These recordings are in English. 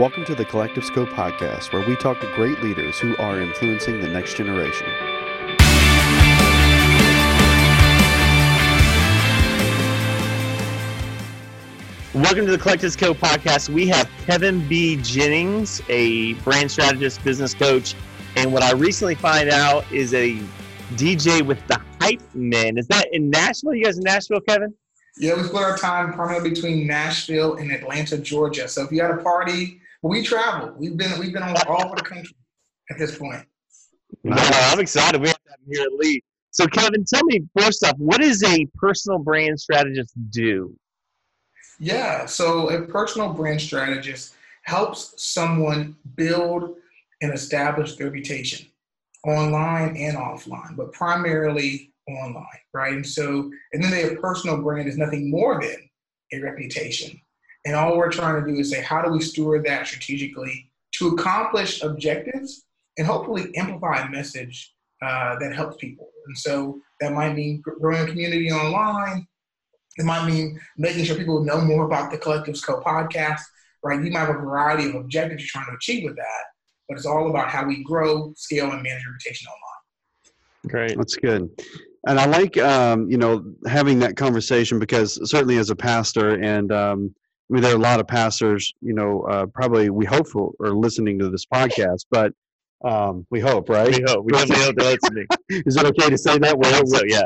Welcome to the Collective Scope podcast, where we talk to great leaders who are influencing the next generation. Welcome to the Collective Scope podcast. We have Kevin B. Jennings, a brand strategist, business coach, and what I recently find out is a DJ with the Hype Men. Is that in Nashville? You guys in Nashville, Kevin? Yeah, we split our time primarily between Nashville and Atlanta, Georgia. So if you had a party, we travel. We've been we've been all, all over the country at this point. No, I'm excited. We have to have him here at Lee. So Kevin, tell me first off, what does a personal brand strategist do? Yeah, so a personal brand strategist helps someone build and establish their reputation online and offline, but primarily online, right? And so, and then their personal brand is nothing more than a reputation. And all we're trying to do is say, how do we steward that strategically to accomplish objectives and hopefully amplify a message uh, that helps people? And so that might mean growing a community online. It might mean making sure people know more about the Collective Scope podcast, right? You might have a variety of objectives you're trying to achieve with that, but it's all about how we grow, scale, and manage reputation online. Great. That's good. And I like, um, you know, having that conversation because certainly as a pastor, and um, I mean, there are a lot of pastors, you know, uh, probably we hope for, are listening to this podcast, but um, we hope, right? We hope. We definitely hope they're listening. Is it okay to say that? I hope so, yeah.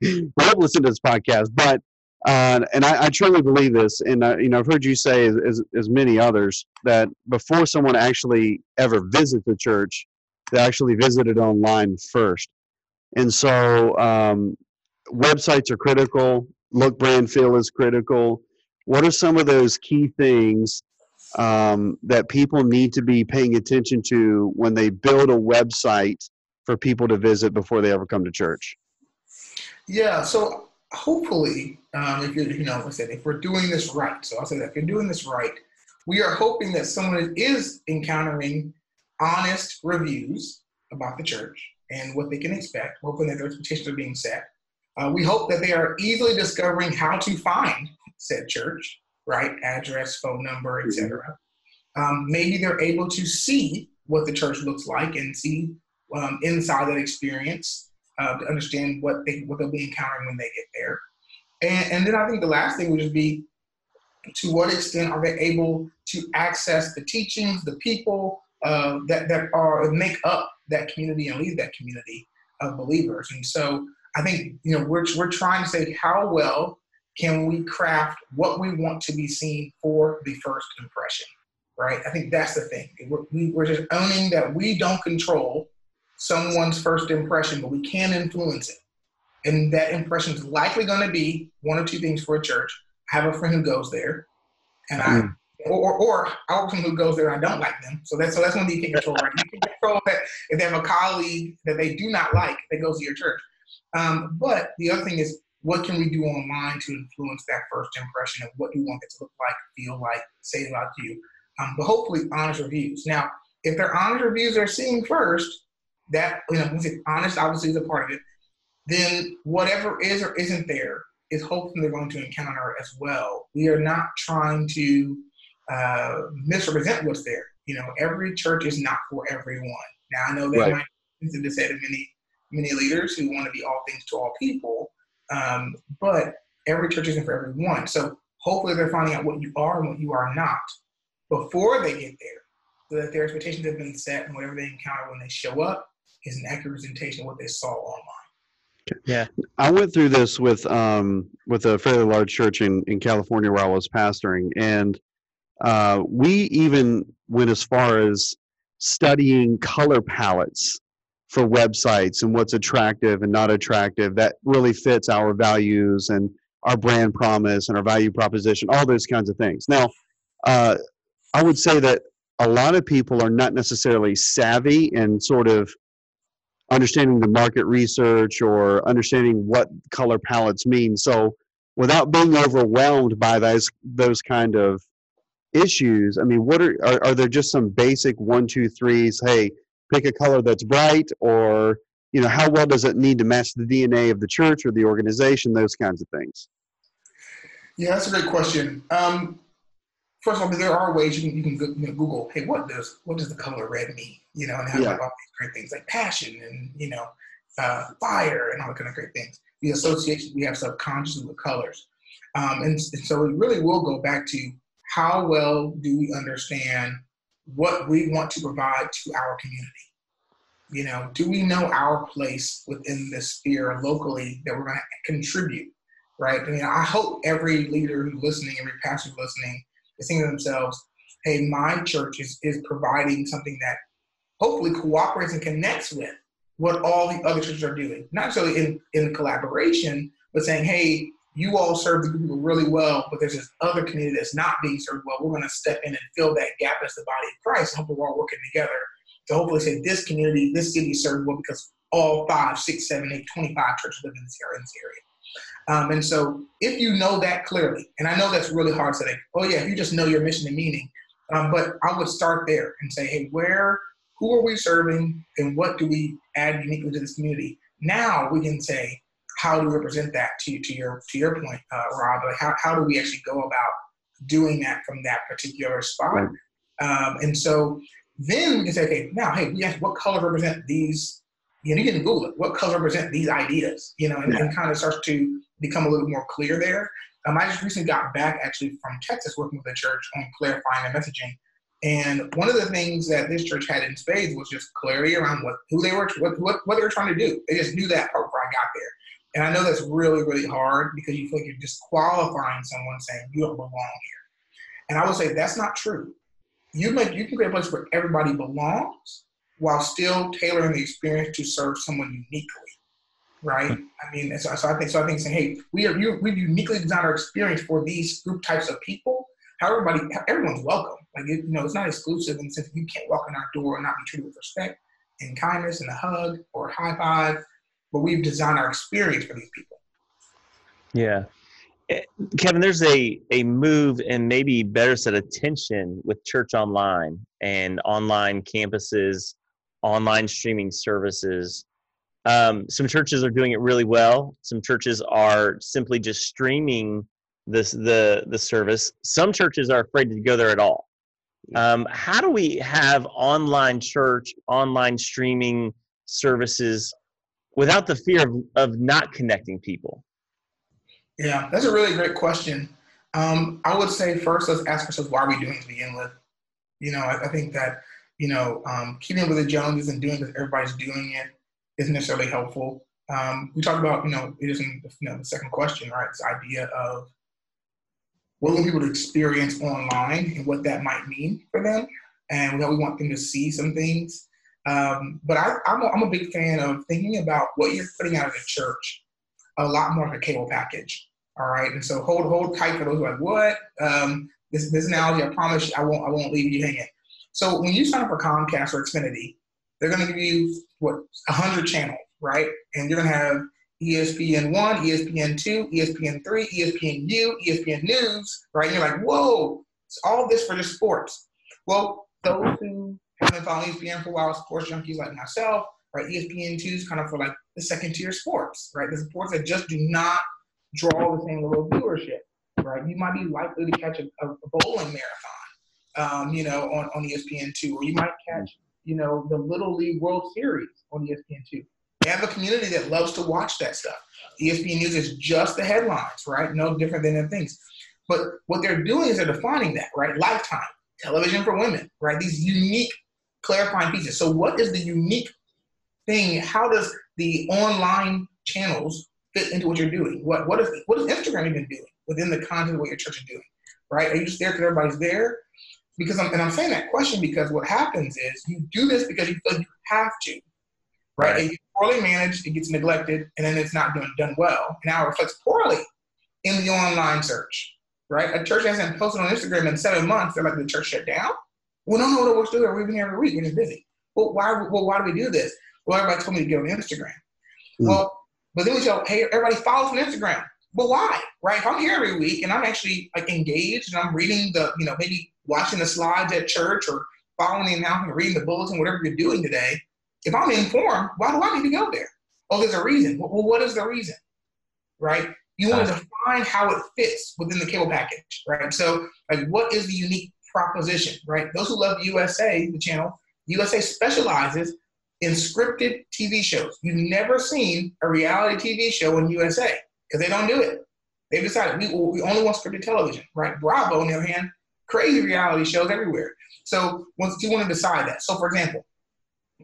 we hope listen to this podcast, but uh, and I, I, truly believe this, and uh, you know, I've heard you say, as, as, as, many others, that before someone actually ever visits the church, they actually visit it online first. And so, um, websites are critical. Look, brand, feel is critical. What are some of those key things um, that people need to be paying attention to when they build a website for people to visit before they ever come to church? Yeah, so hopefully, um, if you you know, I said, if we're doing this right, so I'll say that if you're doing this right, we are hoping that someone is encountering honest reviews about the church and what they can expect, hoping that their expectations are being set. Uh, we hope that they are easily discovering how to find said church, right? Address, phone number, etc. Mm-hmm. Um, maybe they're able to see what the church looks like and see um, inside that experience uh, to understand what they what they'll be encountering when they get there. And, and then I think the last thing would just be to what extent are they able to access the teachings, the people uh, that that are make up that community and lead that community of believers. And so I think you know we're we're trying to say how well can we craft what we want to be seen for the first impression, right? I think that's the thing. We're, we, are just owning that we don't control someone's first impression, but we can influence it. And that impression is likely going to be one or two things for a church. I have a friend who goes there, and I, mm. or, or I friend who goes there and I don't like them. So that's so that's one thing you can control, right? You can control that if they have a colleague that they do not like that goes to your church. Um, but the other thing is, what can we do online to influence that first impression of what you want it to look like, feel like, say about you? Um, but hopefully, honest reviews. Now, if their honest reviews are seen first, that you know, honest obviously is a part of it. Then whatever is or isn't there is hopefully they're going to encounter as well. We are not trying to uh, misrepresent what's there. You know, every church is not for everyone. Now I know that right. might be said of many many leaders who want to be all things to all people, um, but every church isn't for everyone. So hopefully they're finding out what you are and what you are not before they get there, so that their expectations have been set and whatever they encounter when they show up is an accurate representation of what they saw online. Yeah, I went through this with um, with a fairly large church in in California where I was pastoring, and uh, we even went as far as studying color palettes for websites and what's attractive and not attractive that really fits our values and our brand promise and our value proposition, all those kinds of things. Now, uh, I would say that a lot of people are not necessarily savvy in sort of understanding the market research or understanding what color palettes mean. So without being overwhelmed by those those kind of issues, I mean, what are, are are there just some basic one, two, threes? Hey, pick a color that's bright, or you know, how well does it need to match the DNA of the church or the organization? Those kinds of things. Yeah, that's a great question. Um, first of all, there are ways you can you can you know, Google, hey, what does what does the color red mean? You know, and have yeah. like all these great things like passion and you know, uh, fire and all the kind of great things. The associations we have subconsciously with colors, um, and, and so it really will go back to how well do we understand what we want to provide to our community. You know, do we know our place within this sphere locally that we're going to contribute? Right. I mean, I hope every leader who's listening, every pastor listening, is thinking to themselves, "Hey, my church is is providing something that hopefully cooperates and connects with what all the other churches are doing. Not necessarily in in collaboration, but saying, "Hey, you all serve the people really well, but there's this other community that's not being served well. We're going to step in and fill that gap as the body of Christ. Hopefully, we're all working together to hopefully say this community, this city served well because all five, six, seven, eight, 25 churches live in this area. In this area. Um, and so, if you know that clearly, and I know that's really hard to say, oh yeah, if you just know your mission and meaning, um, but I would start there and say, hey, where, who are we serving, and what do we add uniquely to this community? Now we can say, how do we represent that to to your to your point, uh, Rob? Like how how do we actually go about doing that from that particular spot? Right. Um, and so then we can say, okay, now, hey, yes, what color represent these? You know, you can Google it. What colors represent these ideas? You know, and, yeah. and kind of starts to become a little more clear there. Um, I just recently got back actually from Texas working with the church on clarifying the messaging. And one of the things that this church had in spades was just clarity around what who they were, what, what, what they were trying to do. They just knew that part before I got there. And I know that's really, really hard because you feel like you're disqualifying someone saying you don't belong here. And I would say that's not true. You make you can create a place where everybody belongs while still tailoring the experience to serve someone uniquely right? Hmm. I mean, so, so I think so. I think saying, hey, we are you, we've uniquely designed our experience for these group types of people. How everybody, everyone's welcome. Like it, you know, it's not exclusive in the sense you can't walk in our door and not be treated with respect and kindness and a hug or a high five. But we've designed our experience for these people. Yeah. Eh, Kevin, there's a, a move and maybe better said attention with church online and online campuses, online streaming services um, some churches are doing it really well. Some churches are simply just streaming this the the service. Some churches are afraid to go there at all. Um, how do we have online church, online streaming services without the fear of, of not connecting people? Yeah, that's a really great question. Um, I would say first, let's ask ourselves why are we doing it to begin with. You know, I, I think that you know um, keeping with the Joneses and doing because everybody's doing it isn't necessarily helpful. Um, we talked about, you know, it isn't, you know, the second question, right? This idea of what we want people to experience online and what that might mean for them. And we, we want them to see some things. Um, but I, am a, I'm a big fan of thinking about what you're putting out of the church a lot more like a cable package. All right. And so hold hold tight for those who are like, what? Um, this this analogy, I promise I won't I won't leave you hanging. So when you sign up for Comcast or Xfinity, they're going to give you what 100 channels, right? And you're going to have ESPN one, ESPN two, ESPN three, ESPN U, ESPN News, right? And you're like, whoa, it's all this for just sports. Well, those who been following ESPN for a while, sports junkies like myself, right? ESPN two is kind of for like the second tier sports, right? The sports that just do not draw the same level of viewership, right? You might be likely to catch a, a bowling marathon, um, you know, on, on ESPN two, or you might catch you know, the Little League World Series on ESPN2. They have a community that loves to watch that stuff. ESPN News is just the headlines, right? No different than the things. But what they're doing is they're defining that, right? Lifetime, television for women, right? These unique clarifying pieces. So, what is the unique thing? How does the online channels fit into what you're doing? What what is what is Instagram even doing within the content of what your church is doing? Right? Are you just there because everybody's there? because I'm, and I'm saying that question because what happens is you do this because you feel you have to, right? right. And you poorly managed, it gets neglected, and then it's not doing done well. And now it reflects poorly in the online search, right? A church hasn't posted on Instagram in seven months. They're like, the church shut down. We don't know what we're doing. We've been here every week. We're just busy. Well, why? Well, why do we do this? Well, everybody told me to get on Instagram. Mm. Well, but then we tell, hey, everybody follows on Instagram. But why? Right? If I'm here every week and I'm actually like engaged and I'm reading the, you know, maybe watching the slides at church or following the announcement, or reading the bulletin, whatever you're doing today, if I'm informed, why do I need to go there? Oh, there's a reason. Well, what is the reason? Right? You want to define how it fits within the cable package, right? So, like, what is the unique proposition, right? Those who love USA, the channel, USA specializes in scripted TV shows. You've never seen a reality TV show in USA because they don't do it. They've decided we, we only want scripted television, right? Bravo, on the other hand, crazy reality shows everywhere. So once you want to decide that. So for example,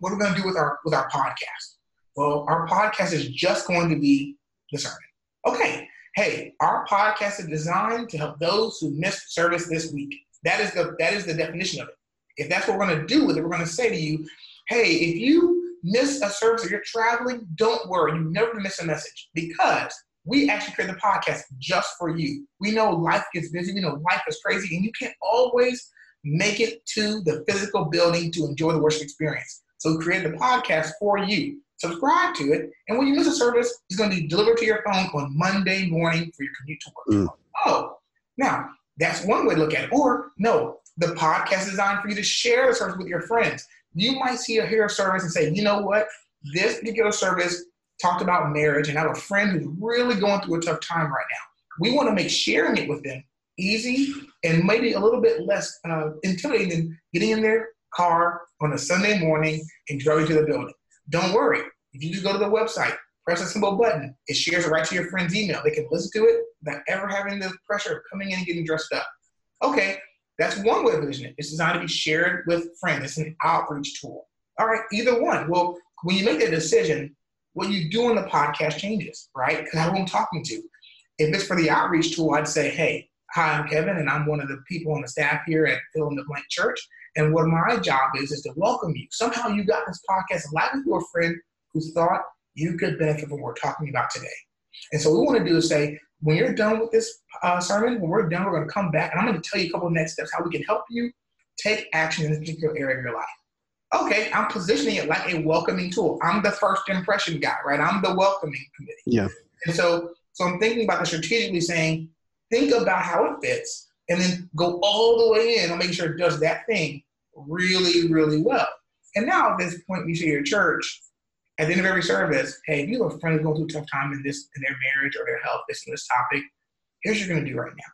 what are we going to do with our with our podcast? Well, our podcast is just going to be sermon. Okay, hey, our podcast is designed to help those who missed service this week. That is the that is the definition of it. If that's what we're going to do with it, we're going to say to you, hey, if you miss a service or you're traveling, don't worry, you never miss a message because we actually create the podcast just for you. We know life gets busy, we know life is crazy, and you can't always make it to the physical building to enjoy the worship experience. So we created the podcast for you. Subscribe to it, and when you miss a service, it's going to be delivered to your phone on Monday morning for your commute to work. Mm. Oh, now that's one way to look at it. Or no, the podcast is designed for you to share the service with your friends. You might see a hero service and say, you know what, this particular service talked about marriage, and I have a friend who's really going through a tough time right now. We want to make sharing it with them easy and maybe a little bit less uh, intimidating than getting in their car on a Sunday morning and driving to the building. Don't worry. If you just go to the website, press a simple button, it shares it right to your friend's email. They can listen to it without ever having the pressure of coming in and getting dressed up. Okay, that's one way of using it. It's designed to be shared with friends. It's an outreach tool. All right, either one. Well, when you make that decision, what you do on the podcast changes, right? Because who I'm talking to. If it's for the outreach tool, I'd say, hey, hi, I'm Kevin, and I'm one of the people on the staff here at Fill in the Blank Church. And what my job is is to welcome you. Somehow you got this podcast live to a friend who thought you could benefit from what we're talking about today. And so what we want to do is say, when you're done with this uh, sermon, when we're done, we're going to come back and I'm going to tell you a couple of next steps how we can help you take action in this particular area of your life. Okay, I'm positioning it like a welcoming tool. I'm the first impression guy, right? I'm the welcoming committee. Yeah. And so, so I'm thinking about this strategically saying, think about how it fits, and then go all the way in and make sure it does that thing really, really well. And now at this point, you see your church, at the end of every service, hey, if you have a friend who's going through a tough time in this in their marriage or their health, this and this topic, here's what you're going to do right now.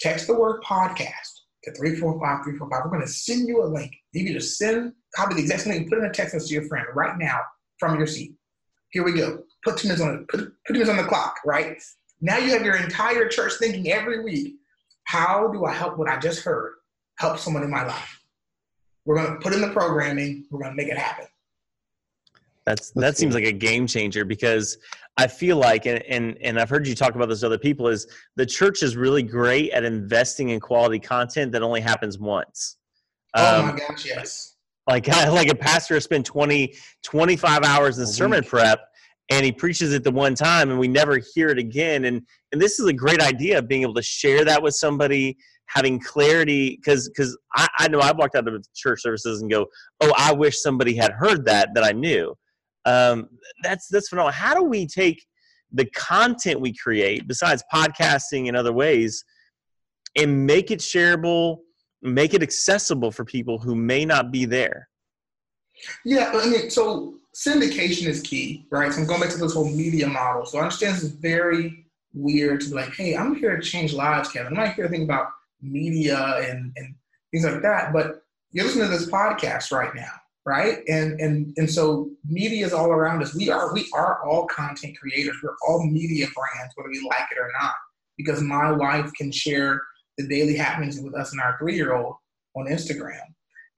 Text the word podcast to 345 We're going to send you a link. You can just send, copy the exact same link, put in a text message to your friend right now from your seat. Here we go. Put two minutes on it. Put, put two minutes on the clock, right? Now you have your entire church thinking every week, how do I help what I just heard help someone in my life? We're going to put in the programming. We're going to make it happen. That's, that seems like a game changer because I feel like, and, and and I've heard you talk about this to other people, is the church is really great at investing in quality content that only happens once. Oh um, my gosh, yes. Like like a pastor has spent 20, 25 hours in sermon prep and he preaches it the one time and we never hear it again. And and this is a great idea of being able to share that with somebody, having clarity, because because I, I know I've walked out of church services and go, Oh, I wish somebody had heard that that I knew um, that's that's phenomenal. How do we take the content we create, besides podcasting and other ways, and make it shareable, make it accessible for people who may not be there? Yeah, I mean, so syndication is key, right? So I'm going back to this whole media model. So I understand this is very weird to be like, hey, I'm here to change lives, Kevin. I'm not here to think about media and, and things like that. But you're listening to this podcast right now right? And and and so media is all around us. We are we are all content creators. We're all media brands, whether we like it or not. Because my wife can share the daily happenings with us and our three year old on Instagram.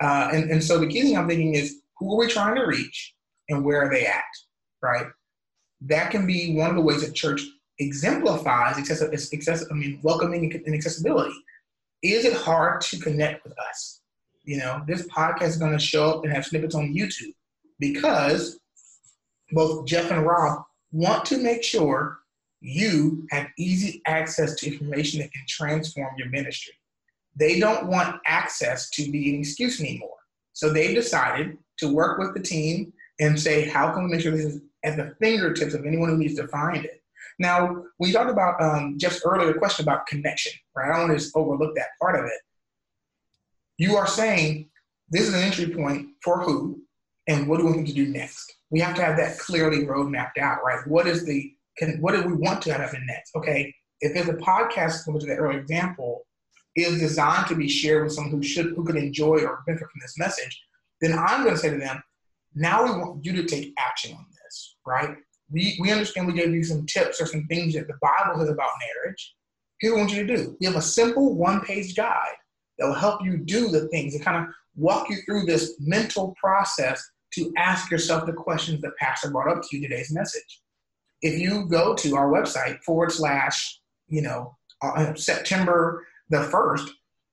Uh, and, and so the key thing I'm thinking is who are we trying to reach and where are they at, right? That can be one of the ways that church exemplifies excessive, excessive I mean, welcoming and accessibility. Is it hard to connect with us? You know, this podcast is going to show up and have snippets on YouTube because both Jeff and Rob want to make sure you have easy access to information that can transform your ministry. They don't want access to be an excuse anymore. So they've decided to work with the team and say, how can we make sure this is at the fingertips of anyone who needs to find it? Now, we talked about um, Jeff's earlier question about connection, right? I don't want to just overlook that part of it you are saying this is an entry point for who and what do we want them to do next? We have to have that clearly road mapped out, right? What is the can what do we want to happen next? Okay, if there's a podcast, similar to the earlier example, is designed to be shared with someone who should who could enjoy or benefit from this message, then I'm going to say to them, now we want you to take action on this, right? We, we understand we gave you some tips or some things that the Bible says about marriage. Here's what I want you to do. We have a simple one page guide that will help you do the things and kind of walk you through this mental process to ask yourself the questions that Pastor brought up to you today's message. If you go to our website forward slash, you know, uh, September the 1st,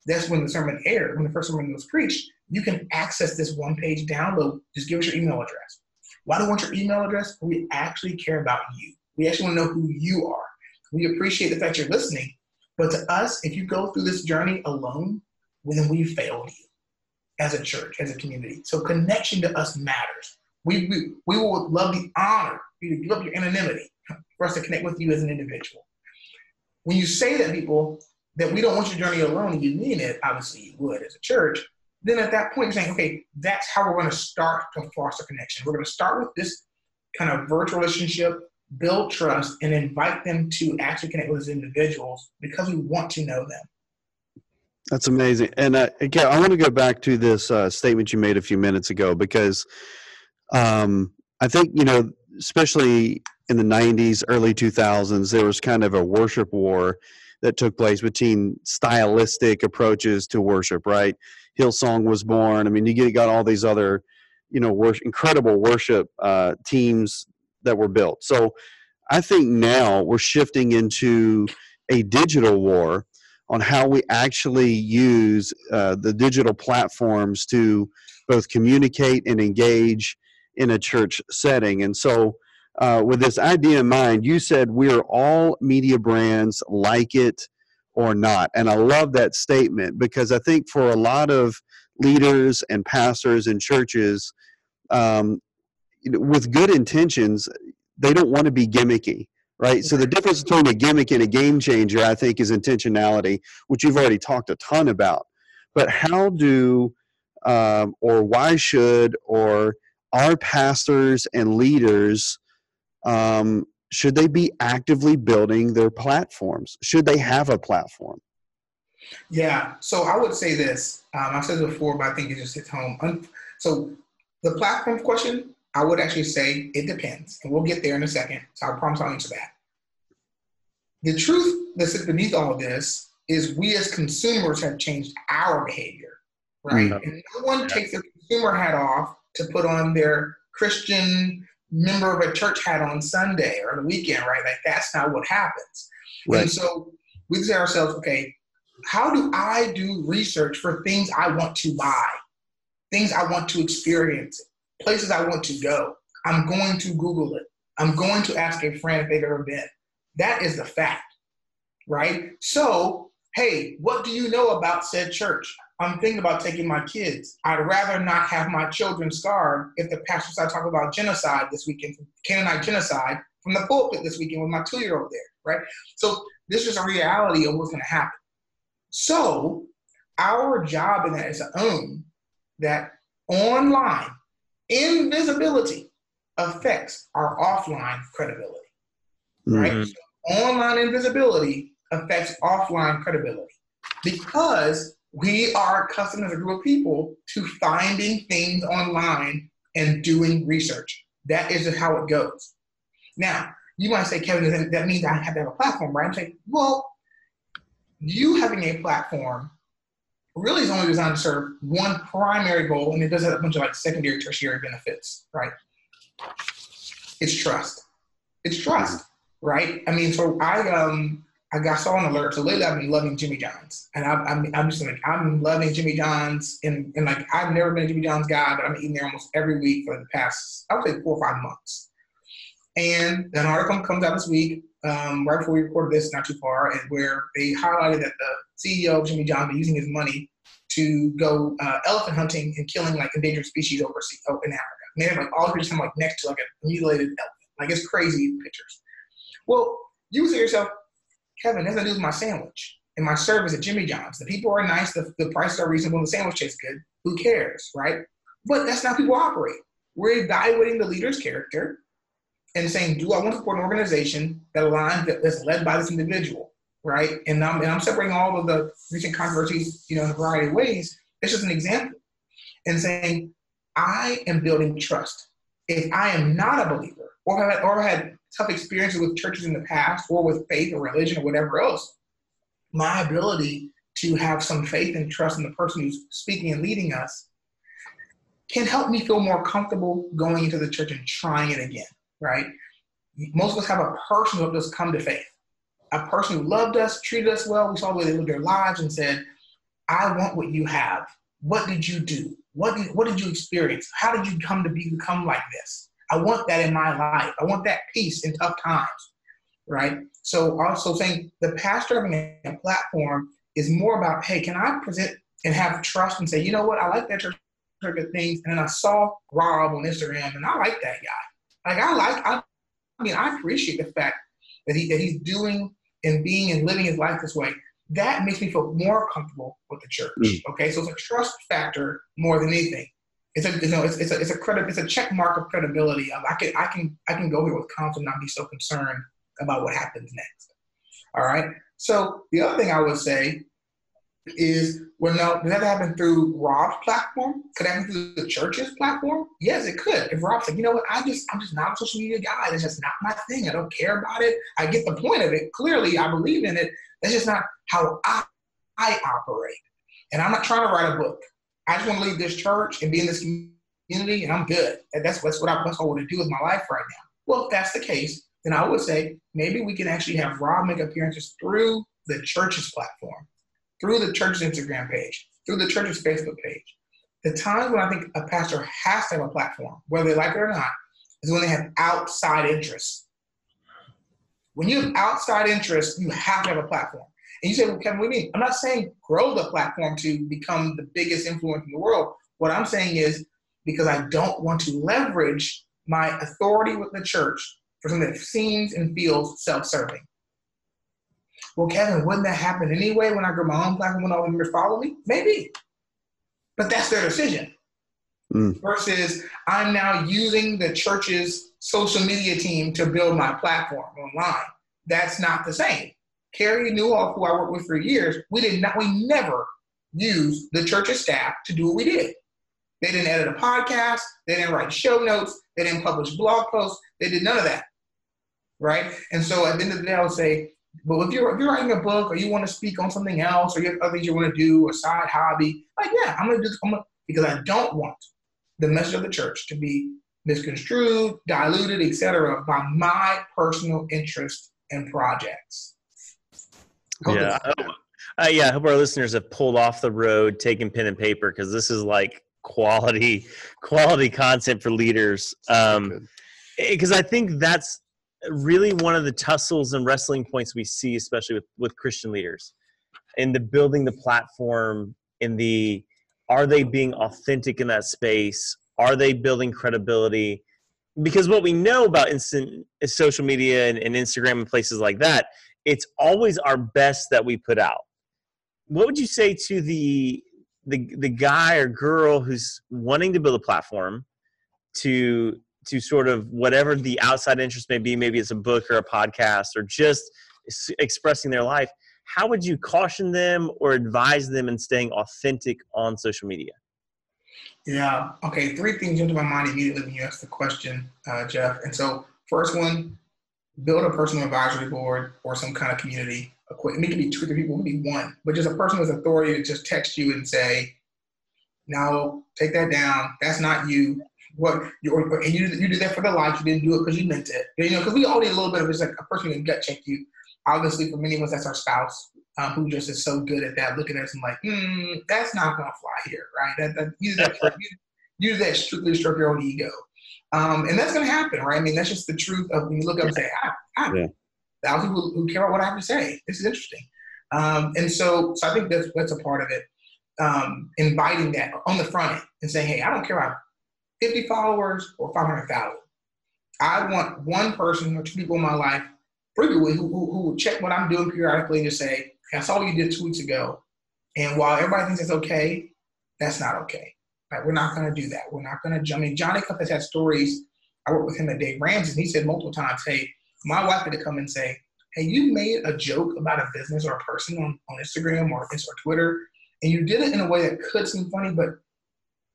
that's when the sermon aired, when the first sermon was preached, you can access this one page download. Just give us your email address. Why do we want your email address? We actually care about you. We actually want to know who you are. We appreciate the fact you're listening. But to us, if you go through this journey alone, well, then we failed you as a church, as a community. So connection to us matters. We, we, we will love the honor, we love your anonymity for us to connect with you as an individual. When you say that people that we don't want your journey alone and you mean it, obviously you would as a church, then at that point you're saying, okay, that's how we're going to start to foster connection. We're going to start with this kind of virtual relationship, build trust, and invite them to actually connect with individuals because we want to know them. That's amazing. And uh, again, I want to go back to this uh, statement you made a few minutes ago because um, I think, you know, especially in the 90s, early 2000s, there was kind of a worship war that took place between stylistic approaches to worship, right? Hillsong was born. I mean, you got all these other, you know, worship, incredible worship uh, teams that were built. So I think now we're shifting into a digital war on how we actually use uh, the digital platforms to both communicate and engage in a church setting. And so, uh, with this idea in mind, you said we're all media brands, like it or not. And I love that statement because I think for a lot of leaders and pastors and churches, um, with good intentions, they don't want to be gimmicky right? So the difference between a gimmick and a game changer, I think, is intentionality, which you've already talked a ton about. But how do, um, or why should, or our pastors and leaders, um, should they be actively building their platforms? Should they have a platform? Yeah, so I would say this. Um, I've said it before, but I think it just hits home. So the platform question, I would actually say it depends, and we'll get there in a second. So I promise I'll answer that. The truth that sits beneath all of this is we as consumers have changed our behavior, right? Mm-hmm. And no one takes a consumer hat off to put on their Christian member of a church hat on Sunday or the weekend, right? Like that's not what happens. Right. And so we say ourselves, okay, how do I do research for things I want to buy, things I want to experience, places I want to go. I'm going to Google it. I'm going to ask a friend if they've ever been. That is the fact, right? So, hey, what do you know about said church? I'm thinking about taking my kids. I'd rather not have my children starve if the pastor starts talking about genocide this weekend, Canaanite genocide, from the pulpit this weekend with my two year old there, right? So, this is a reality of what's going to happen. So, our job in that is to own that online invisibility affects our offline credibility, right? Mm-hmm. So online invisibility affects offline credibility because we are accustomed as a group of people to finding things online and doing research. That is just how it goes. Now, you might say, Kevin, that means I have to have a platform, right? I'm saying, well, you having a platform really is only designed to serve one primary goal, and it does have a bunch of like secondary, tertiary benefits, right? It's trust. It's trust, right? I mean, so I um I got saw an alert. So lately, I've been loving Jimmy John's, and I'm I'm, I'm just like I'm loving Jimmy John's, and and like I've never been a Jimmy John's guy, but I'm eating there almost every week for the past I would say four or five months. And an article comes out this week, um, right before we recorded this, not too far, and where they highlighted that the CEO of Jimmy John's been using his money to go uh, elephant hunting and killing like endangered species overseas oh, in Africa. And they have like all the pictures like next to like a mutilated elephant. Like it's crazy pictures. Well, you say yourself, Kevin, that's to do with my sandwich and my service at Jimmy John's. The people are nice, the, the prices are reasonable, the sandwich tastes good. Who cares, right? But that's not how people operate. We're evaluating the leader's character and saying, do I want to support an organization that aligns that's led by this individual, right? And I'm and I'm separating all of the recent controversies, you know, in a variety of ways. It's just an example, and saying, I am building trust. If I am not a believer, or have or had tough experiences with churches in the past, or with faith or religion or whatever else, my ability to have some faith and trust in the person who's speaking and leading us can help me feel more comfortable going into the church and trying it again, right? Most of us have a person who us come to faith, a person who loved us, treated us well. We saw the way they lived their lives and said, I want what you have. What did you do? What did, what did you experience? How did you come to be, become like this? I want that in my life. I want that peace in tough times, right? So also saying the pastor having a platform is more about, hey, can I present and have trust and say, you know what, I like that church good things. And then I saw Rob on Instagram, and I like that guy. Like I like, I, I mean, I appreciate the fact that he that he's doing and being and living his life this way. That makes me feel more comfortable with the church. Mm. Okay, so it's a trust factor more than anything. It's a you know it's, it's a it's a credit it's a check mark of credibility. I can I can I can go here with confidence and not be so concerned about what happens next. All right. So the other thing I would say is well, no, does that happen through Rob's platform? Could that happen through the church's platform? Yes, it could. If Rob's like, you know what, I just I'm just not a social media guy. It's just not my thing. I don't care about it. I get the point of it. Clearly, I believe in it. That's just not how I I operate. And I'm not trying to write a book. I just want to leave this church and be in this community, and I'm good. That's that's what I, that's what I want to do with my life right now. Well, if that's the case, then I would say maybe we can actually have Rob make appearances through the church's platform through the church's Instagram page, through the church's Facebook page. The times when I think a pastor has to have a platform, whether they like it or not, is when they have outside interests. When you have outside interests, you have to have a platform. And you say, well, Kevin, what do you mean? I'm not saying grow the platform to become the biggest influence in the world. What I'm saying is because I don't want to leverage my authority with the church for something that seems and feels self serving. Well, Kevin, wouldn't that happen anyway when I grew my own platform when all the members follow me? Maybe. But that's their decision. Mm. Versus I'm now using the church's social media team to build my platform online. That's not the same. Carey Nieuwhof, who I worked with for years, we did not, we never used the church's staff to do what we did. They didn't edit a podcast, they didn't write show notes, they didn't publish blog posts, they did none of that. Right? And so at the end of the day, I would say, but if you're if you're writing a book or you want to speak on something else or you have other things you want to do, a side hobby, like yeah, I'm gonna do I'm gonna, because I don't want the message of the church to be misconstrued, diluted, etc., by my personal interest and projects. Hope yeah, uh, yeah. I hope our listeners have pulled off the road, taken pen and paper because this is like quality quality content for leaders. Um, because I think that's really one of the tussles and wrestling points we see, especially with, with Christian leaders, in the building the platform, in the are they being authentic in that space? Are they building credibility? Because what we know about instant uh, social media and, and Instagram and places like that, it's always our best that we put out. What would you say to the the the guy or girl who's wanting to build a platform to to sort of whatever the outside interest may be maybe it's a book or a podcast or just expressing their life how would you caution them or advise them in staying authentic on social media yeah okay three things into my mind immediately when you ask the question uh, jeff and so first one build a personal advisory board or some kind of community it can be two or three people, it can be one, but just a person with authority to just text you and say, "No, take that down. That's not you what you and you you do that for the likes. You didn't do it because you meant it. You know, because we all need a little bit of it's like a person can gut check you. Obviously, for many of us, that's our spouse um, who just is so good at that. Looking at us and like, hmm, that's not gonna fly here, right? That, that use that use that strictly to stroke your own ego, um, and that's gonna happen, right? I mean, that's just the truth of when you look up and say, I, I yeah. thousands people who care about what I have to say. This is interesting, um, and so so I think that's that's a part of it. Um, inviting that on the front end and saying, hey, I don't care about 50 followers or 500,000. I want one person or two people in my life, frequently, who, who, who will check what I'm doing periodically and just say, I saw what you did two weeks ago. And while everybody thinks it's okay, that's not okay. Right? We're not going to do that. We're not going to jump in. Jon Acuff has had stories I worked with him at Dave Ramsey, and he said multiple times, "Hey, my wife had to come and say, hey, you made a joke about a business or a person on, on Instagram or, or Twitter, and you did it in a way that could seem funny, but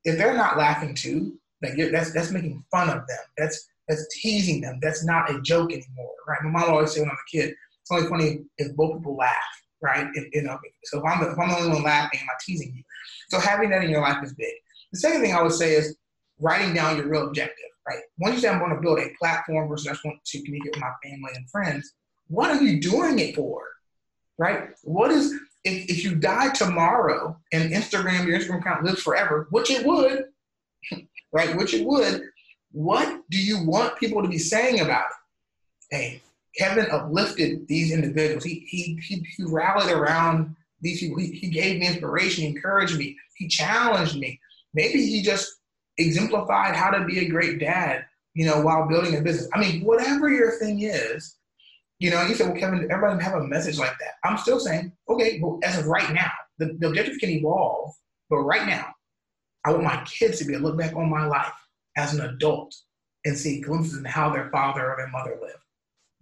if they're not laughing too, like that's that's making fun of them. That's that's teasing them. That's not a joke anymore, right? My mom always said when I was a kid, it's only funny if both people laugh, right? If, you know, so if I'm, if I'm the only one laughing, am I teasing you? So having that in your life is big. The second thing I would say is writing down your real objective, right? Once you say I'm going to build a platform versus I just want to communicate with my family and friends, what are you doing it for? Right? What is if, if you die tomorrow and Instagram, your Instagram account lives forever, which it would, right? Which it would, what do you want people to be saying about it? Hey, Kevin uplifted these individuals. He he he, he rallied around these people. He, he gave me inspiration, he encouraged me, he challenged me. Maybe he just exemplified how to be a great dad, you know, while building a business. I mean, whatever your thing is, you know, you said, well, Kevin, everybody have a message like that. I'm still saying, okay, well, as of right now, the, the objective can evolve, but right now, I want my kids to be able to look back on my life as an adult and see glimpses in how their father or their mother lived.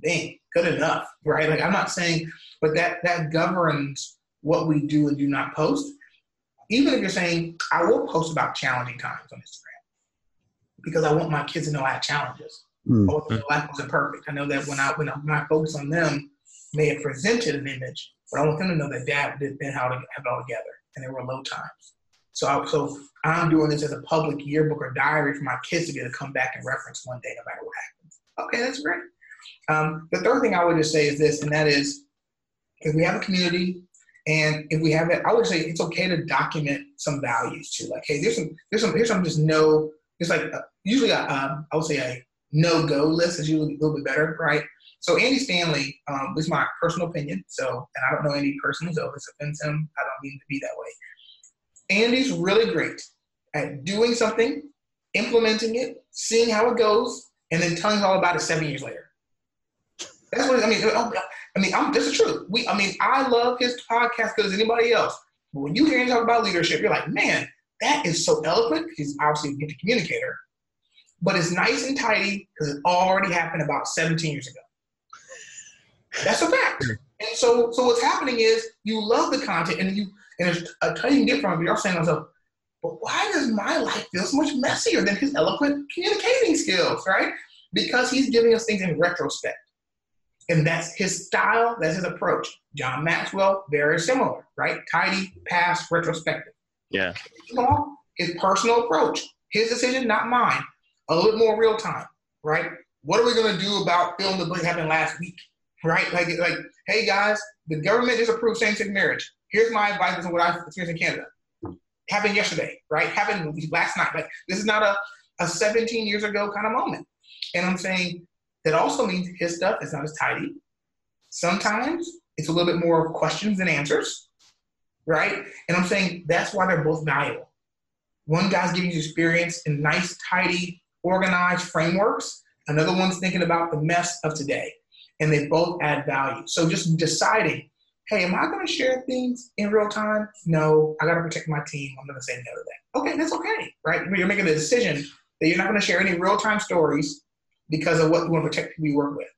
Dang, good enough, right? Like I'm not saying, but that that governs what we do and do not post. Even if you're saying, I will post about challenging times on Instagram because I want my kids to know I have challenges. Mm. life wasn't perfect. I know that when I when I, when I focus on them, may have presented an image, but I want them to know that dad did not how to have it all together, and there were low times. So, I, so I'm doing this as a public yearbook or diary for my kids to be able to come back and reference one day, no matter what happens. Okay, that's great. Um, the third thing I would just say is this, and that is, if we have a community, and if we have it, I would say it's okay to document some values too. Like, hey, there's some, there's some, here's some just no. It's like uh, usually, a, um, I would say a no go list is usually a little bit better, right? So Andy Stanley um, is my personal opinion. So, and I don't know Andy personally, so if this offends him, I don't mean to be that way. Andy's really great at doing something, implementing it, seeing how it goes, and then telling all about it seven years later. That's what I mean. I mean, I'm, this is true. We, I mean, I love his podcast because anybody else. But when you hear him talk about leadership, you're like, man, that is so eloquent. He's obviously a good communicator but it's nice and tidy because it already happened about 17 years ago. That's a fact. Hmm. And so, so what's happening is you love the content, and you and there's a ton different. can get from it. You're saying to yourself, but why does my life feel so much messier than his eloquent communicating skills, right? Because he's giving us things in retrospect. And that's his style, that's his approach. John Maxwell, very similar, right? Tidy, past, retrospective. Yeah. His personal approach, his decision, not mine a little more real time, right? What are we going to do about film that happened last week, right? Like, like, hey guys, the government just approved same-sex marriage. Here's my advice on what I've experienced in Canada. Happened yesterday, right? Happened last night. Like, this is not a, a 17 years ago kind of moment. And I'm saying that also means his stuff is not as tidy. Sometimes it's a little bit more questions than answers, right? And I'm saying that's why they're both valuable. One guy's giving you experience in nice, tidy, organized frameworks. Another one's thinking about the mess of today. And they both add value. So just deciding, hey, am I going to share things in real time? No, I got to protect my team. I'm going to say no to that. Okay, that's okay, right? You're making the decision that you're not going to share any real time stories because of what you want to protect people you work with.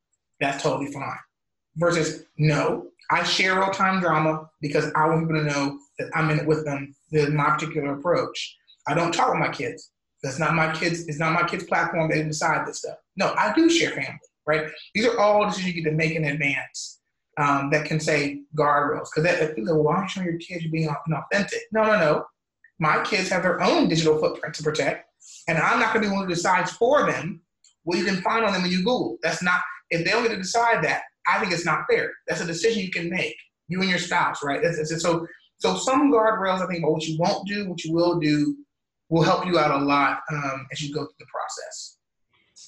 That's totally fine. Versus, no, I share real time drama because I want people to know that I'm in it with them. This is my particular approach. I don't talk with my kids. That's not my kids. It's not my kids' platform. They decide this stuff. No, I do share family. Right. These are all decisions you get to make in advance um, that can say guardrails. Because that people go, why aren't you showing your kids you're being authentic? No, no, no. My kids have their own digital footprint to protect, and I'm not going to be one who decides for them what you can find on them when you Google. That's not. If they don't get to decide that, I think it's not fair. That's a decision you can make, you and your spouse, right? That's, that's, so, so some guardrails. I think about what you won't do, what you will do, will help you out a lot um, as you go through the process.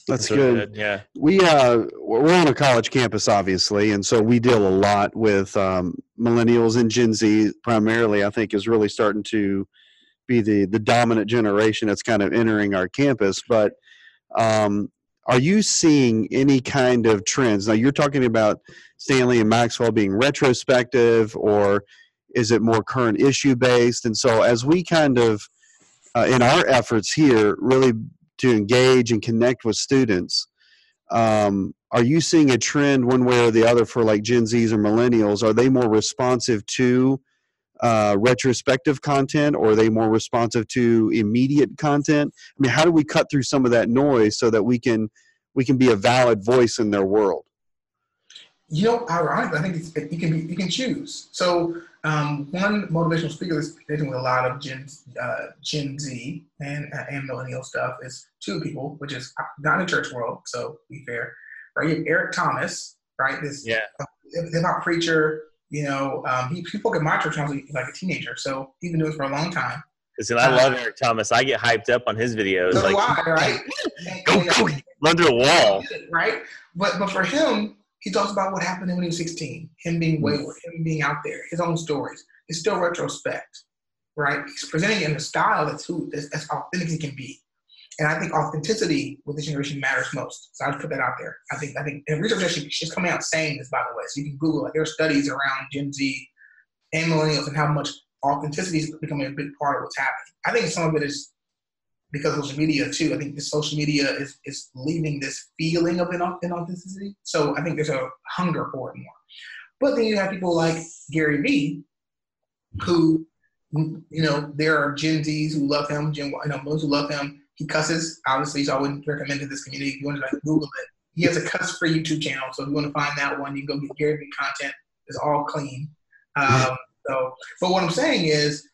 That's, good. Yeah. We uh we're on a college campus obviously and so we deal a lot with um, millennials and Gen Z primarily I think is really starting to be the the dominant generation that's kind of entering our campus but um, are you seeing any kind of trends now you're talking about Stanley and Maxwell being retrospective or is it more current issue based and so as we kind of uh, in our efforts here really to engage and connect with students. Um, are you seeing a trend one way or the other for like Gen Zs or millennials? Are they more responsive to uh, retrospective content or are they more responsive to immediate content? I mean, how do we cut through some of that noise so that we can we can be a valid voice in their world? You know, ironically, I think you can be you can choose. So um, one motivational speaker that's dealing with a lot of Gen uh, Gen Z and uh, and millennial stuff is two people, which is not in church world. So be fair, right? Eric Thomas, right? This yeah, hip hop preacher. You know, um, he, he spoke at my church when I was like a teenager, so he's been doing it for a long time. Because I love Eric Thomas. I get hyped up on his videos. So like, I, right? go, go, run through a wall. Right? But but for him, he talks about what happened when he was 16, him being mm. wayward, him being out there, his own stories. It's still retrospect, right? He's presenting it in a style that's who that's, that's authentic as he can be. And I think authenticity with this generation matters most. So I'd put that out there. I think I think and research actually she's coming out saying this by the way. So you can Google it. There are studies around Gen Z and millennials and how much authenticity is becoming a big part of what's happening. I think some of it is because social media too. I think the social media is is leaving this feeling of inauthenticity. So I think there's a hunger for it more. But then you have people like Gary Vee, who you know there are Gen Zs who love him, Gen you know those who love him. He cusses, obviously, so I wouldn't recommend to this community. If you want to like Google it, he has a cuss free YouTube channel. So if you want to find that one, you can go get Gary Vee content. It's all clean. Um, so, but what I'm saying is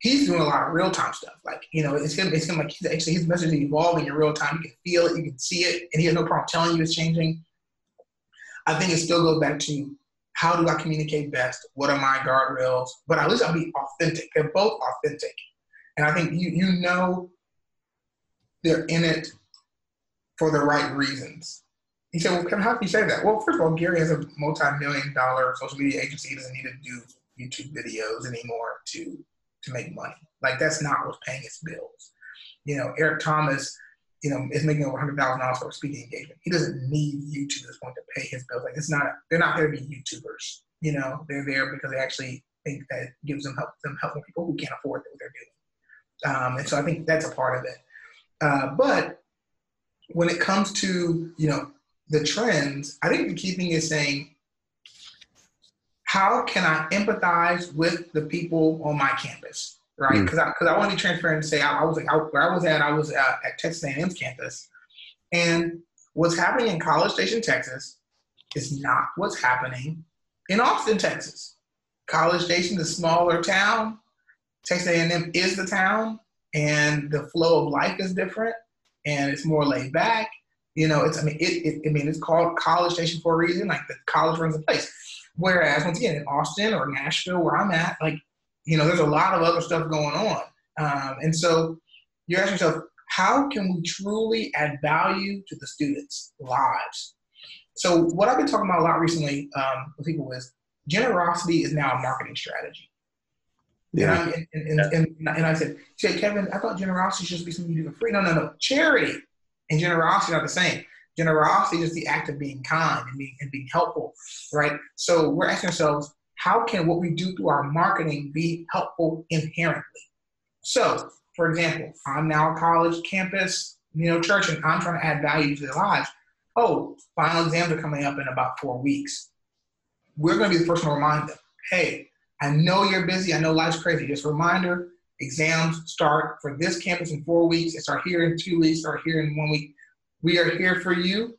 he's doing a lot of real time stuff. Like, you know, it's gonna, it's gonna like he's actually his message is evolving in real time. You can feel it, you can see it, and he has no problem telling you it's changing. I think it still goes back to how do I communicate best? What are my guardrails? But at least I'll be authentic. They're both authentic. And I think you you know they're in it for the right reasons. He said, Well, Kevin, how can you say that? Well, first of all, Gary has a multi-million dollar social media agency. He doesn't need to do YouTube videos anymore to to make money. Like that's not what's paying his bills. You know, Eric Thomas, you know, is making over hundred thousand dollars for a speaking engagement. He doesn't need YouTube at this point to pay his bills. Like it's not they're not there to be YouTubers. You know, they're there because they actually think that gives them help them helping people who can't afford what they're doing. Um, and so I think that's a part of it. Uh, but when it comes to you know the trends, I think the key thing is saying how can I empathize with the people on my campus, right? Because mm. I, cause I want to be transparent and say I, I was like, I, where I was at, I was at, at Texas A&M's campus, and what's happening in College Station, Texas, is not what's happening in Austin, Texas. College Station, the smaller town, Texas A&M is the town, and the flow of life is different, and it's more laid back. You know, it's I mean, it, it I mean, it's called College Station for a reason. Like the college runs the place. Whereas once again in Austin or Nashville, where I'm at, like you know, there's a lot of other stuff going on, um, and so you're asking yourself, how can we truly add value to the students' lives? So what I've been talking about a lot recently um, with people is generosity is now a marketing strategy. Yeah. And, and, and, yeah. and, and, I said, say, Kevin, I thought generosity should be something you do for free. No, no, no. Charity and generosity are the same. Generosity is the act of being kind and being, and being helpful, right? So we're asking ourselves, how can what we do through our marketing be helpful inherently? So, for example, I'm now a college campus, you know, church, and I'm trying to add value to their lives. Oh, final exams are coming up in about four weeks. We're going to be the first to remind them, hey, I know you're busy. I know life's crazy. Just a reminder, exams start for this campus in four weeks. They start here in two weeks, start here in one week. We are here for you.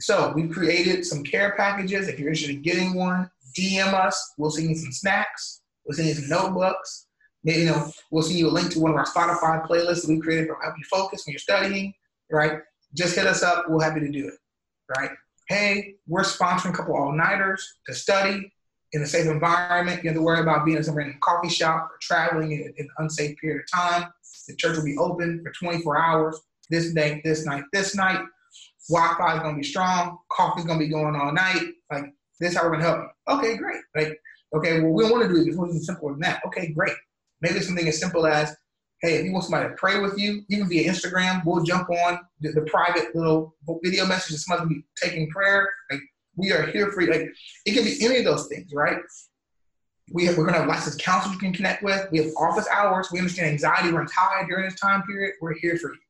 So we created some care packages. If you're interested in getting one, DM us. We'll send you some snacks. We'll send you some notebooks. You know, we'll send you a link to one of our Spotify playlists that we created to help you focus when you're studying. Right? Just hit us up. We're happy to do it. Right? Hey, we're sponsoring a couple all-nighters to study in a safe environment. You don't have to worry about being in a coffee shop or traveling in, in an unsafe period of time. The church will be open for 24 hours this day, this night, this night. Wi-Fi is gonna be strong. Coffee's gonna be going all night. Like this, how we're gonna help you. Okay, great. Like, okay, well, we don't want to do this. It's simpler than that. Okay, great. Maybe something as simple as, hey, if you want somebody to pray with you, even via Instagram, we'll jump on the, the private little video message that somebody's be taking prayer. Like, we are here for you. Like, it can be any of those things, right? We have, we're going to have licensed counselors you can connect with. We have office hours. We understand anxiety runs high during this time period. We're here for you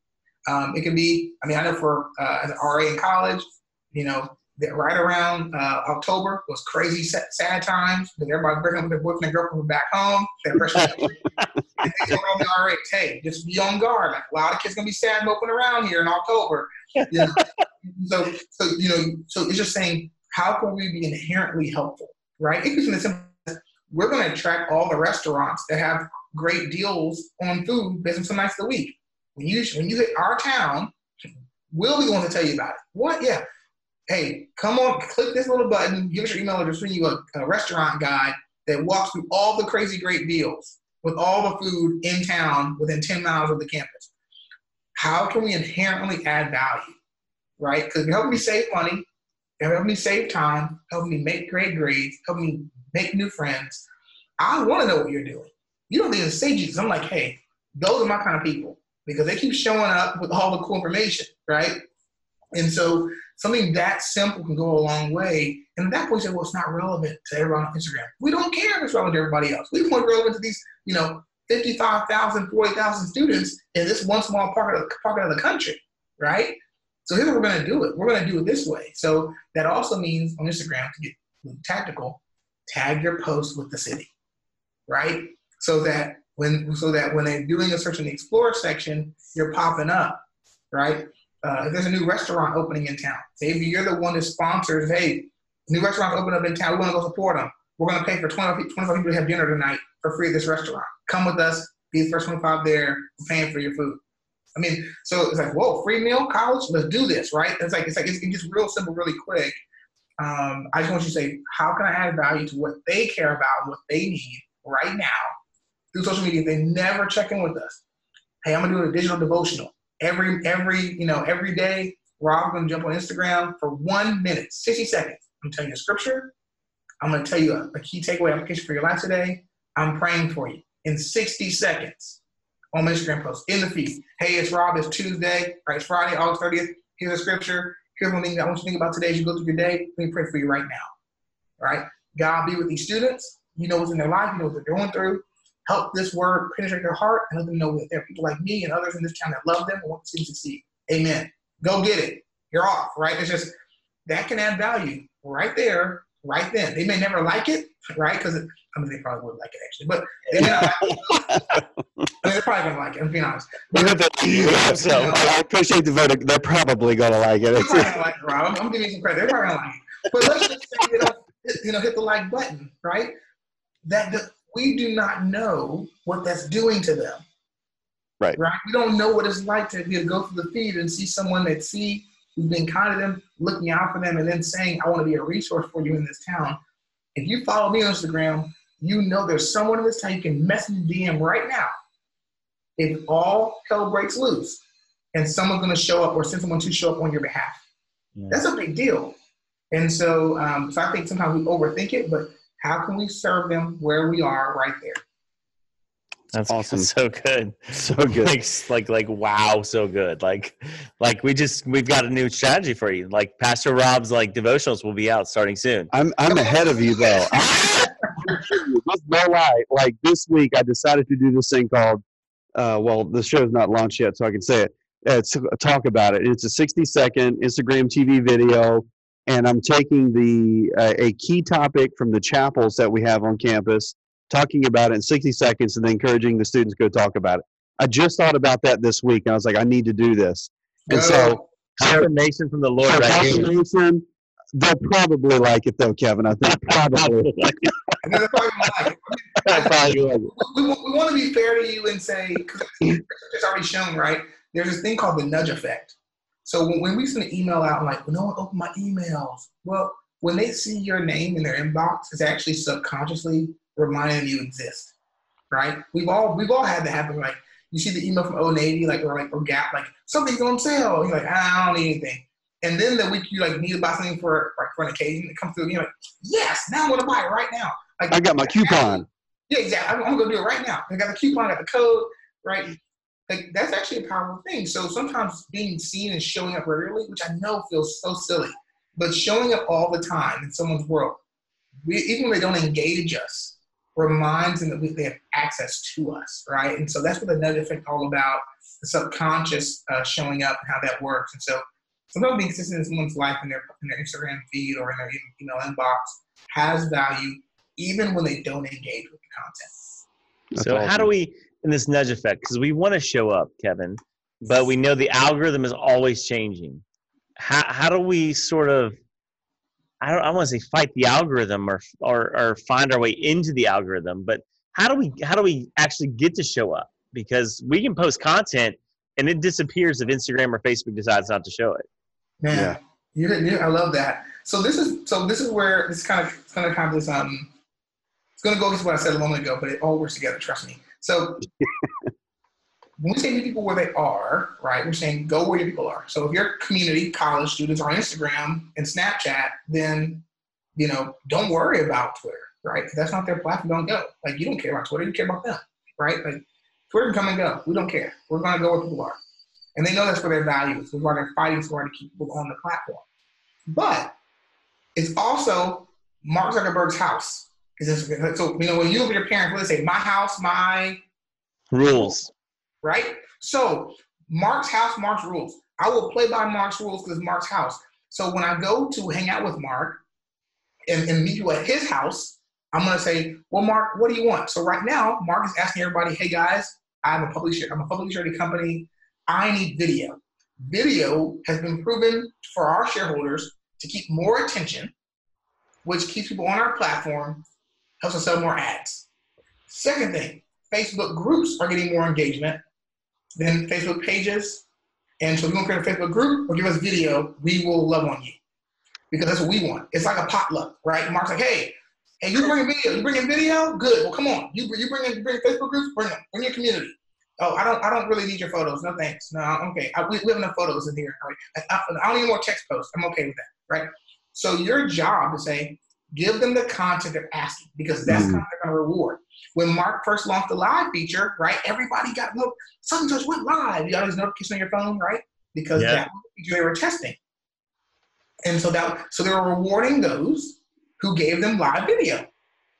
Um, it can be, I mean, I know for uh, as an RA in college, you know, that right around uh, October was crazy sad, times because everybody breaking up with their boyfriend and girlfriend back home. They're all right. Hey, just be on guard. Like, a lot of kids gonna be sad moping around here in October. You know? so, so you know, so it's just saying, how can we be inherently helpful, right? It could be simple. We're going to attract all the restaurants that have great deals on food based on some nights of the week. When you when you hit our town, we'll be ones to tell you about it. What? Yeah hey, come on, click this little button, give us your email address, send you a, a restaurant guide that walks through all the crazy great deals with all the food in town within 10 miles of the campus. How can we inherently add value, right? Because it help me save money, it help me save time, help me make great grades, help me make new friends. I want to know what you're doing. You don't need to say Jesus. I'm like, hey, those are my kind of people because they keep showing up with all the cool information, right? And so something that simple can go a long way. And at that point, you say, well, it's not relevant to everyone on Instagram. We don't care if it's relevant to everybody else. We want relevant to these, you know, 55,000, 40,000 students in this one small part of the, part of the country, right? So here's what we're going to do it. We're going to do it this way. So that also means on Instagram, to get tactical, tag your post with the city, right? So that when so that when they're doing a search in the Explore section, you're popping up, right? uh, if there's a new restaurant opening in town, if you're the one that sponsors, hey, new restaurant open up in town, we want to go support them. We're going to pay for 20, 25 people to have dinner tonight for free at this restaurant. Come with us, be the first 25 there, we're paying for your food. I mean, so it's like, whoa, free meal, college, let's do this, right? It's like, it's like, it's, it's real simple, really quick. Um, I just want you to say, how can I add value to what they care about, what they need right now through social media? They never check in with us. Hey, I'm gonna do a digital devotional every every you know every day Rob's gonna jump on Instagram for one minute, 60 seconds. I'm telling you a scripture. I'm gonna tell you a, a key takeaway application for your life today. I'm praying for you in 60 seconds on my Instagram post in the feed. Hey, it's Rob. It's Tuesday. Right, it's Friday, August 30th. Here's a scripture. Here's one thing I want you to think about today as you go through your day. Let me pray for you right now. All right. God be with these students. You know what's in their life. You know what they're going through help this word penetrate their heart and let them know that there are people like me and others in this town that love them and want to see them succeed. Amen. Go get it. You're off, right? It's just that can add value right there, right then. They may never like it, right? Because I mean, they probably would like it actually, but they may not like it. I mean, they're probably gonna like it. I'm being honest. But, so I appreciate the verdict. They're probably gonna like it. They're probably gonna like it, Rob. I'm, I'm giving you some credit. They're probably gonna like it. But let's just say, you know, you know, hit the like button, right? That the, we do not know what that's doing to them. Right. Right. We don't know what it's like to, to go through the feed and see someone that see who's been kind to them, looking out for them, and then saying, "I want to be a resource for you in this town." If you follow me on Instagram, you know there's someone in this town you can message DM right now. If all hell breaks loose, and someone's going to show up or send someone to show up on your behalf, yeah. that's a big deal. And so, um, so I think sometimes we overthink it, but how can we serve them where we are right there? That's awesome. So good. So good. Like, like, like, wow, so good. Like, like we just, we've got a new strategy for you. Like Pastor Rob's like devotionals will be out starting soon. I'm, I'm ahead of you though. no lie. Like this week, I decided to do this thing called, uh, well, the show's not launched yet, so I can say it. Uh, talk about it. It's a 60 second Instagram TV video and I'm taking the uh, a key topic from the chapels that we have on campus, talking about it in 60 seconds, and then encouraging the students to go talk about it. I just thought about that this week, and I was like, I need to do this. And so, confirmation from the Lord, right confirmation. They'll probably like it though, Kevin. I think probably. they're probably like it. we, we, we want to be fair to you and say, because it's already shown, right? There's this thing called the nudge effect so when, when we send an email out, I'm like, well, no one opened my emails. Well, when they see your name in their inbox, it's actually subconsciously reminding you exist, right? We've all we've all had that happen. Like you see the email from Old Navy, like or like or Gap, like something's on sale. You're like, I don't need anything. And then the week you like need to buy something for like for an occasion, it comes through, and you're like, yes, now I'm gonna buy it right now. Like I got my coupon. Yeah, exactly. I'm, I'm gonna do it right now. I got the coupon, I got the code, right? Like that's actually a powerful thing. So sometimes being seen and showing up regularly, which I know feels so silly, but showing up all the time in someone's world, we, even when they don't engage us, reminds them that they have access to us, right? And so that's what another nudge effect all about, the subconscious uh, showing up and how that works. And so sometimes being consistent in someone's life in their, in their Instagram feed or in their email inbox has value even when they don't engage with the content. That's so awesome. how do we, in this nudge effect, because we want to show up, Kevin, but we know the algorithm is always changing. How, how do we sort of I don't I want to say fight the algorithm or, or or find our way into the algorithm, but how do we how do we actually get to show up? Because we can post content and it disappears if Instagram or Facebook decides not to show it. Yeah, you, you, I love that. So this is so this is where this kind of it's kind of kind of this um it's gonna go against what I said a moment ago, but it all works together. Trust me. So when we say meet people where they are, right, we're saying go where your people are. So if your community, college students are on Instagram and Snapchat, then, you know, don't worry about Twitter, right? If that's not their platform, don't go. Like you don't care about Twitter, you care about them, right? Like Twitter can come and go. We don't care. We're gonna go where people are. And they know that's where their value is. They're fighting hard to keep people on the platform. But it's also Mark Zuckerberg's house. So, you know, when you look at your parents, what they say, my house, my rules right? So Mark's house, Mark's rules. I will play by Mark's rules because Mark's house. So when I go to hang out with Mark and, and meet you at his house, I'm gonna say, well, Mark, what do you want? So right now, Mark is asking everybody, hey guys, I'm a publisher, I'm a publicly traded company. I need video. Video has been proven for our shareholders to keep more attention, which keeps people on our platform, helps us sell more ads. Second thing, Facebook groups are getting more engagement, than Facebook pages. And so if you want to create a Facebook group or give us video, we will love on you because that's what we want. It's like a potluck, right? Mark's like, hey, hey, you bring a video, you bring in video, good. Well, come on, you you bring in you Facebook groups, bring them, bring your community. Oh, I don't I don't really need your photos. No thanks. No, okay. I, we, we have enough photos in here. Right? I, I, I don't need more text posts. I'm okay with that, right? So your job to say, give them the content they're asking because that's mm. kind of going to reward when Mark first launched the live feature, right, everybody got no something just went live. You got these notifications on your phone, right? Because yeah. that feature they were testing. And so that so they were rewarding those who gave them live video.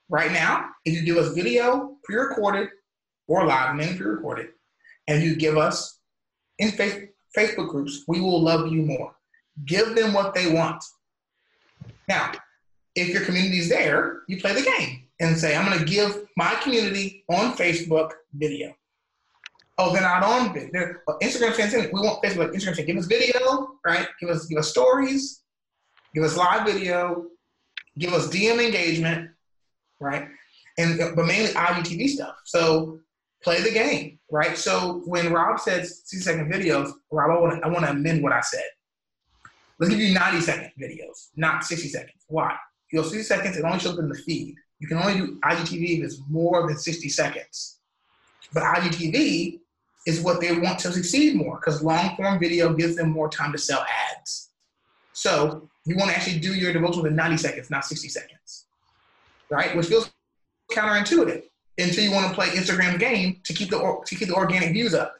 Right now, if you give us video pre-recorded or live and then pre-recorded, and you give us in face, Facebook groups, we will love you more. Give them what they want. Now, if your community is there, you play the game and say, I'm going to give my community on Facebook video. Oh, they're not on video. Instagram saying we want Facebook. Instagram give us video, right? Give us give us stories, give us live video, give us DM engagement, right? And but mainly IGTV stuff. So play the game, right? So when Rob said 60 second videos, Rob, I want to I want to amend what I said. Let's give you 90 second videos, not 60 seconds. Why? You go 60 seconds, it only shows up in the feed. You can only do IGTV if it's more than 60 seconds. But IGTV is what they want to succeed more because long form video gives them more time to sell ads. So you want to actually do your devotional in 90 seconds, not 60 seconds, right? Which feels counterintuitive until you want to play Instagram's game to keep the to keep the organic views up.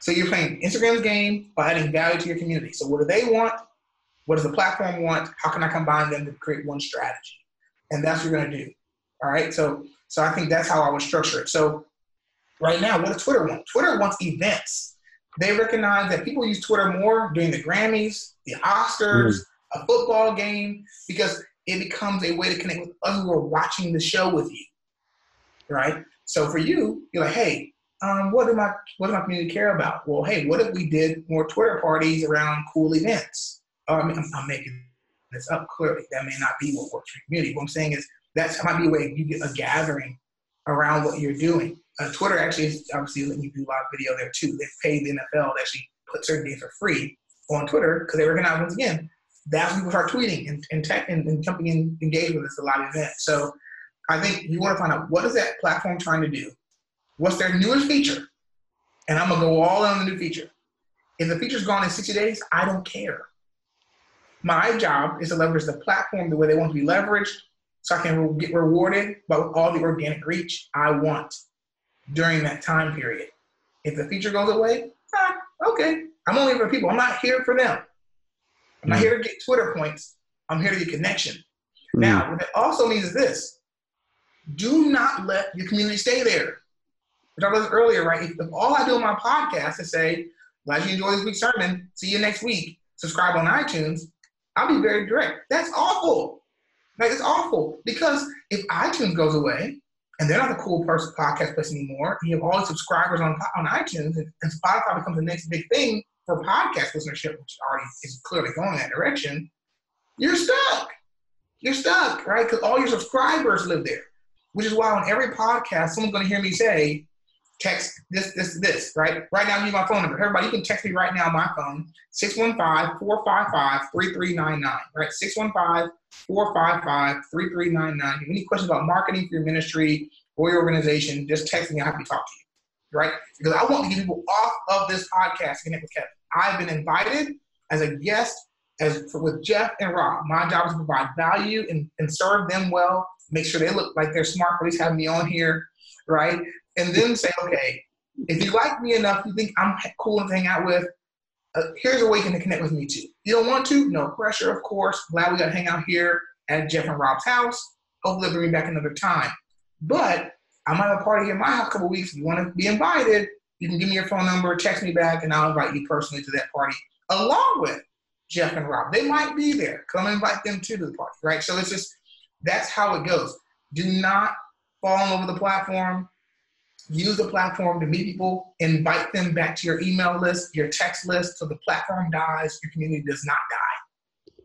So you're playing Instagram's game by adding value to your community. So what do they want? What does the platform want? How can I combine them to create one strategy? and that's what you're going to do. All right. So, so I think that's how I would structure it. So, right now, what does Twitter want? Twitter wants events. They recognize that people use Twitter more during the Grammys, the Oscars, mm. a football game, because it becomes a way to connect with others who are watching the show with you. Right. So for you, you're like, hey, um, what do my what do my community care about? Well, hey, what if we did more Twitter parties around cool events? Oh, I mean, I'm, I'm making this up clearly. That may not be what works for community. What I'm saying is that might be a way you get a gathering around what you're doing. Uh, Twitter actually is obviously letting you do live video there too. They've paid the NFL to actually put certain games for free on Twitter because they recognize once again that's when people start tweeting and and, tech, and, and jumping in, engage with us a live event. So I think you want to find out what is that platform trying to do? What's their newest feature? And I'm gonna go all in on the new feature. If the feature's gone in 60 days, I don't care. My job is to leverage the platform the way they want to be leveraged so I can get rewarded by all the organic reach I want during that time period. If the feature goes away, ah, okay. I'm only for people. I'm not here for them. I'm not mm. here to get Twitter points. I'm here to get connection. Mm. Now, what it also means is this do not let your community stay there. I talked about this earlier, right? If, if all I do on my podcast is say, glad you enjoyed this week's sermon, see you next week, subscribe on iTunes, I'll be very direct. That's awful. Like it's awful because if iTunes goes away and they're not the cool person podcast place anymore, you have all the subscribers on on iTunes, and, and Spotify becomes the next big thing for podcast listenership, which already is clearly going that direction. You're stuck. You're stuck, right? Because all your subscribers live there, which is why on every podcast, someone's going to hear me say, text this, this, this, right? Right now, use my phone number. Everybody, you can text me right now my phone, 615-455-3399, right? 615-455-3399. Any questions about marketing for your ministry or your organization, just text me. Happy to talk to you, right? Because I want to get people off of this podcast connect with Kevin. I've been invited as a guest as for, with Jeff and Rob. My job is to provide value and, and serve them well, make sure they look like they're smart at least having me on here, right? And then say, okay, if you like me enough, you think I'm cool to hang out with, uh, here's a way you can connect with me too. You don't want to? No pressure, of course. Glad we got to hang out here at Jeff and Rob's house. Hopefully, they'll bring me back another time. But I might have a party here in my house a couple weeks. If you want to be invited, you can give me your phone number, text me back, and I'll invite you personally to that party along with Jeff and Rob. They might be there. Come invite them too to the party, right? So it's just that's how it goes. Do not fall in love with the platform use the platform to meet people, invite them back to your email list, your text list, so the platform dies, your community does not die.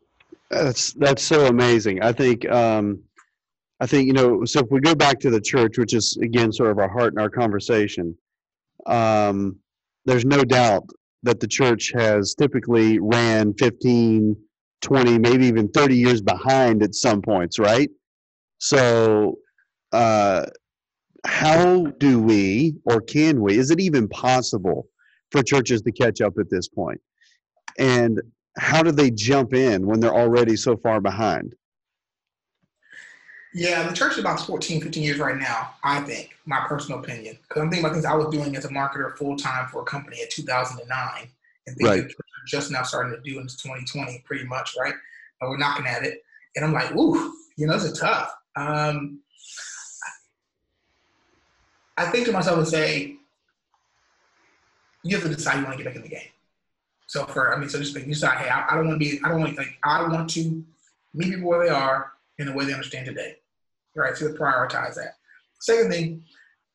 That's that's so amazing. I think um, I think you know. So if we go back to the church, which is again sort of our heart and our conversation, um, there's no doubt that the church has typically ran 15, 20, maybe even 30 years behind at some points, right? So uh, how do we or can we is it even possible for churches to catch up at this point? And how do they jump in when they're already so far behind? Yeah the church is about 14 15 years right now i think my personal opinion. Because i'm thinking about things i was doing as a marketer full-time for a company in 2009 and things right. just now starting to do in 2020 pretty much right? And we're knocking at it and i'm like ooh you know this is tough. Um, I think to myself and say, you have to decide you want to get back in the game. So for I mean, so just you decide, hey, I, I don't want to be, I don't want to like, I want to meet people where they are in the way they understand today, right? So to prioritize that. Second thing,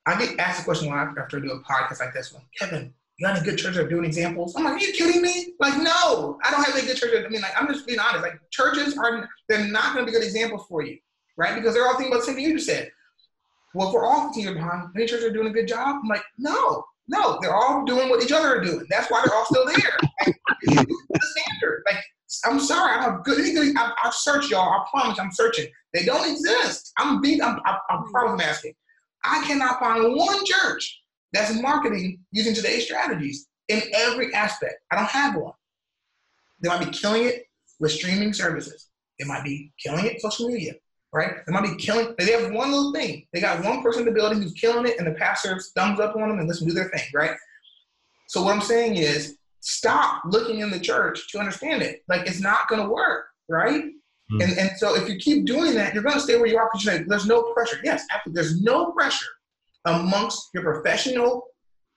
I get asked the question a question after I do a podcast like this one, Kevin, you got any good churches are doing examples? I'm like, are you kidding me? Like, no, I don't have any good churches. I mean, like, I'm just being honest. Like, churches are, they're not going to be good examples for you, right? Because they're all thinking about the same thing you just said well, if we're all 15 years behind, many churches are doing a good job. I'm like, no, no, they're all doing what each other are doing. That's why they're all still there. Like, the standard. Like, I'm sorry, I'm have good. I've, I've searched y'all. I promise, I'm searching. They don't exist. I'm being. I'm, I'm, I'm mm-hmm. problem asking. I cannot find one church that's marketing using today's strategies in every aspect. I don't have one. They might be killing it with streaming services. They might be killing it social media right? They might be killing. They have one little thing. They got one person in the building who's killing it, and the pastor thumbs up on them and lets them do their thing, right? So what I'm saying is, stop looking in the church to understand it. Like it's not going to work, right? Mm-hmm. And and so if you keep doing that, you're going to stay where you are because like, there's no pressure. Yes, absolutely. There's no pressure amongst your professional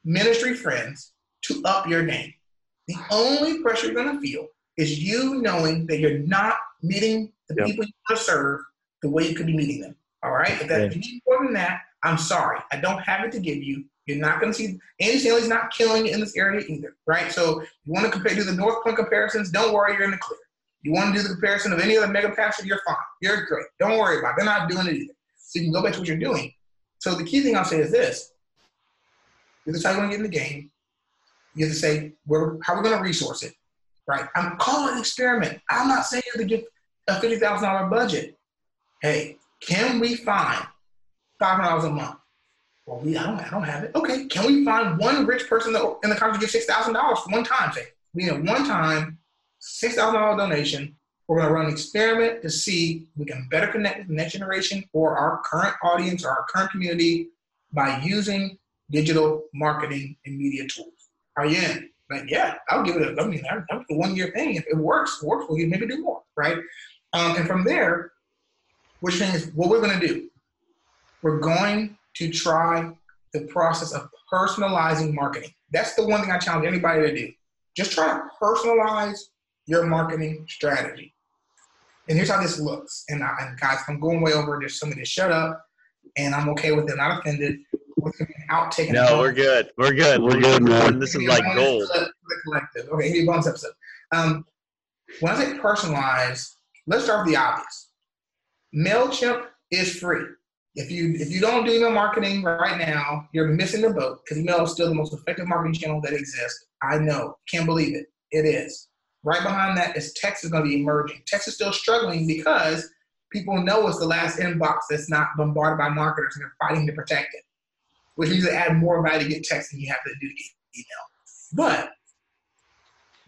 ministry friends to up your game. The only pressure you're going to feel is you knowing that you're not meeting the yep. people you want to serve the way you could be meeting them. All right. If, that, yeah. if you need more than that, I'm sorry. I don't have it to give you. You're not going to see Andy Stanley's not killing in this area either, right? So you want to compare, do the North Point comparisons? Don't worry, you're in the clear. You want to do the comparison of any other mega pastor? You're fine. You're great. Don't worry about it. They're not doing it either. So you can go back to what you're doing. So the key thing I'll say is this: you decide you want to get in the game. You have to say, "Where? How are we going to resource it?" Right? I'm calling an experiment. I'm not saying you have to get a fifty thousand dollar budget hey, can we find five hundred dollars a month? Well, we I don't I don't have it. Okay, can we find one rich person in the country to give six thousand dollars for one time? Say we need one time six thousand dollar donation. We're going to run an experiment to see we can better connect with the next generation or our current audience or our current community by using digital marketing and media tools. Are you in? Like, yeah, I'll give it a, I mean, I'll a one year thing. If it works, works, we'll maybe do more, right? Um, and from there, which means what we're going to do we're going to try the process of personalizing marketing. That's the one thing I challenge anybody to do. Just try to personalize your marketing strategy. And here's how this looks. And, I, and guys, I'm going way over. There's somebody to shut up, and I'm okay with it. Not offended. Outtake. No, we're good. We're good. We're, we're good, man. This is like gold. Collective. Okay, give me a bonus episode. Um, when I say personalize, let's start with the obvious. Mailchimp is free. If you if you don't do email marketing right now, you're missing the boat because email is still the most effective marketing channel that exists. I know, can't believe it. It is. Right behind that is text is going to be emerging. Text is still struggling because people know it's the last inbox that's not bombarded by marketers and they're fighting to protect it, which means to add more value to get text than you have to do to get email. But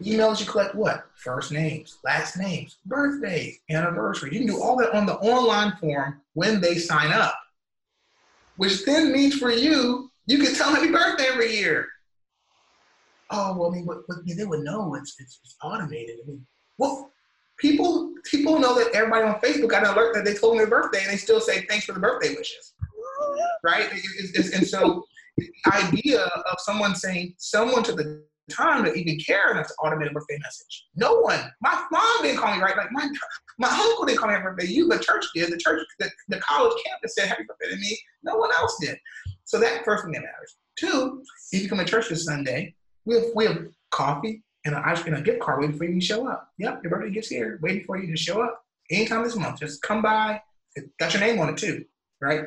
emails you collect what? First names, last names, birthdays, anniversary. You can do all that on the online form when they sign up, which then means for you, you can tell happy birthday every year oh well, I mean, but, but they would know it's, it's, it's automated. I mean, well, people people know that everybody on Facebook got an alert that they told them their birthday, and they still say thanks for the birthday wishes, right? It's, it's, and so the idea of someone saying someone to the time to even care enough to automate a birthday message. No one. My mom didn't call me right. Like my my uncle didn't call me happy birthday. You, the church did. The church, the, the college campus said happy birthday to me. No one else did. So that first thing that matters. Two, if you come to church this Sunday, we have, we have coffee and a, and a gift card waiting for you to show up. Yep, your birthday gift's here, waiting for you to show up anytime this month. Just come by. Got your name on it too, right?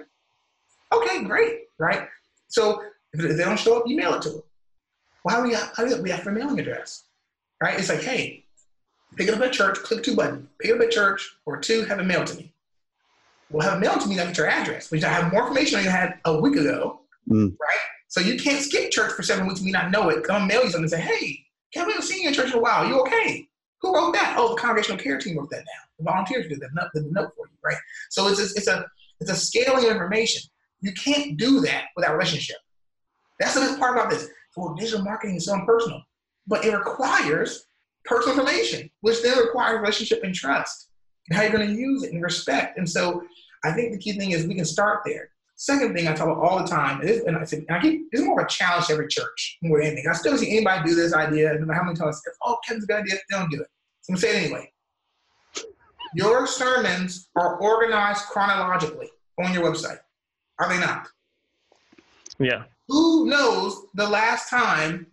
Okay, great, right? So if they don't show up, you mail it to them. Well, how do we have, how do we, we have a mailing address, right? It's like, hey, pick it up at church, click two buttons, pick it up at church, or two, have it mailed to me. Well, have it mailed to me, I get your address, which I have more information than you had a week ago, mm. right? So you can't skip church for seven weeks and me not know it. Come mail you something and say, hey, Kevin, I haven't seen you in church in a while. You okay? Who wrote that? Oh, the congregational care team wrote that down. The volunteers did that note, the note for you, right? So it's a, it's a it's a scaling of information. You can't do that without relationship. That's the best part about this. So digital marketing is so impersonal, but it requires personal information, which then requires relationship and trust, and how you're going to use it and respect. And so I think the key thing is we can start there. Second thing I talk about all the time is, and I said, and I keep, it's more of a challenge to every church more than anything. I still see anybody do this idea, no matter how many times, oh, Kevin's a good idea, they don't do it. So I'm going to say it anyway. Your sermons are organized chronologically on your website, are they not? Yeah. Who knows the last time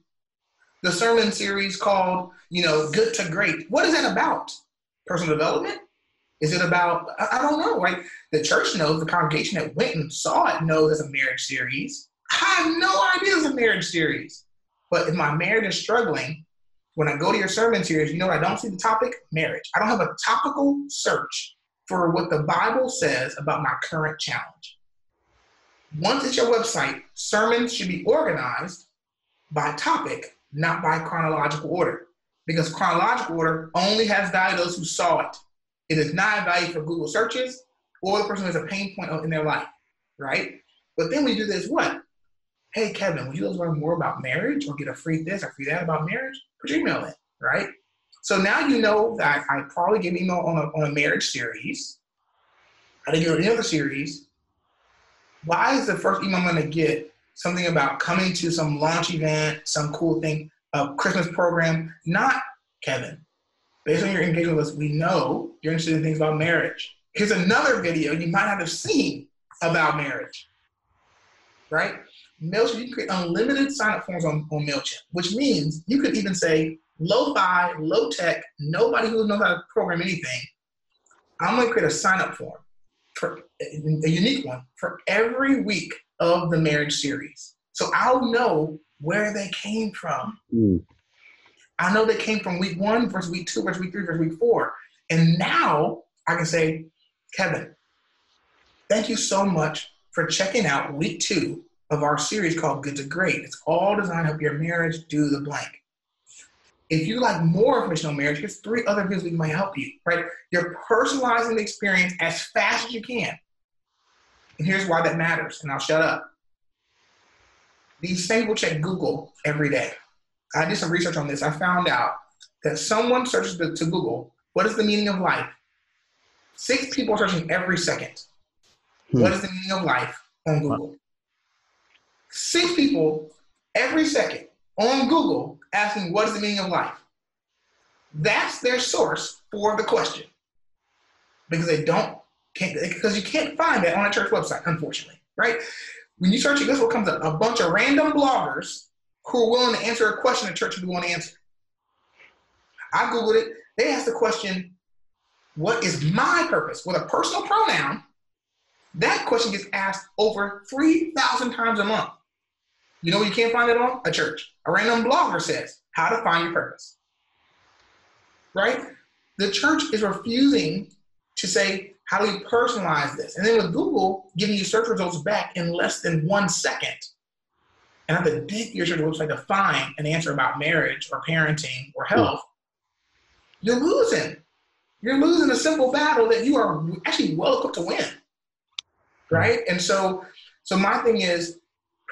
the sermon series called, you know, Good to Great? What is that about? Personal development? Is it about, I, don't know, like The church knows, the congregation that went and saw it knows it's a marriage series. I have no idea it's a marriage series. But if my marriage is struggling, when I go to your sermon series, you know I don't see the topic? Marriage. I don't have a topical search for what the Bible says about my current challenge. Once it's your website, sermons should be organized by topic, not by chronological order. Because chronological order only has value those who saw it. It is not value for Google searches or the person has a pain point in their life, right? But then we do this what? Hey, Kevin, would you like to learn more about marriage or get a free this or free that about marriage? Put your email in, right? So now you know that I probably gave email on a, on a marriage series. I didn't get any other series. Why is the first email I'm going to get something about coming to some launch event, some cool thing, a Christmas program? Not Kevin based on your engagement list, we know you're interested in things about marriage. Here's another video you might not have seen about marriage, right? MailChimp, you can create unlimited sign-up forms on, on MailChimp, which means you could even say low-fi, low-tech, nobody who knows how to program anything. I'm gonna create a sign-up form, for a unique one, for every week of the marriage series. So I'll know where they came from. Mm. I know they came from week one versus week two versus week three versus week four. And now I can say, Kevin, thank you so much for checking out week two of our series called Good to Great. It's all designed to help your marriage do the blank. If you like more information on marriage, here's three other videos that might help you, right? You're personalizing the experience as fast as you can. And here's why that matters, and I'll shut up. These same people check Google every day. I did some research on this. I found out that someone searches to, to Google, what is the meaning of life? Six people are searching every second. Hmm. What is the meaning of life? on Google. Six people every second on Google asking what is the meaning of life. That's their source for the question. Because they don't can't because you can't find that on a church website, unfortunately, right? When you search it, guess what comes up? A bunch of random bloggers who are willing to answer a question the church would want to answer. I Googled it. They asked the question, what is my purpose? With a personal pronoun, that question gets asked over 3,000 times a month. You know you can't find it on? A church. A random blogger says, how to find your purpose. Right? The church is refusing to say, how do we personalize this? And then with Google giving you search results back in less than one second, and have to dig your church website to find an answer about marriage or parenting or health, you're losing. You're losing a simple battle that you are actually well equipped to win. Right? And so so my thing is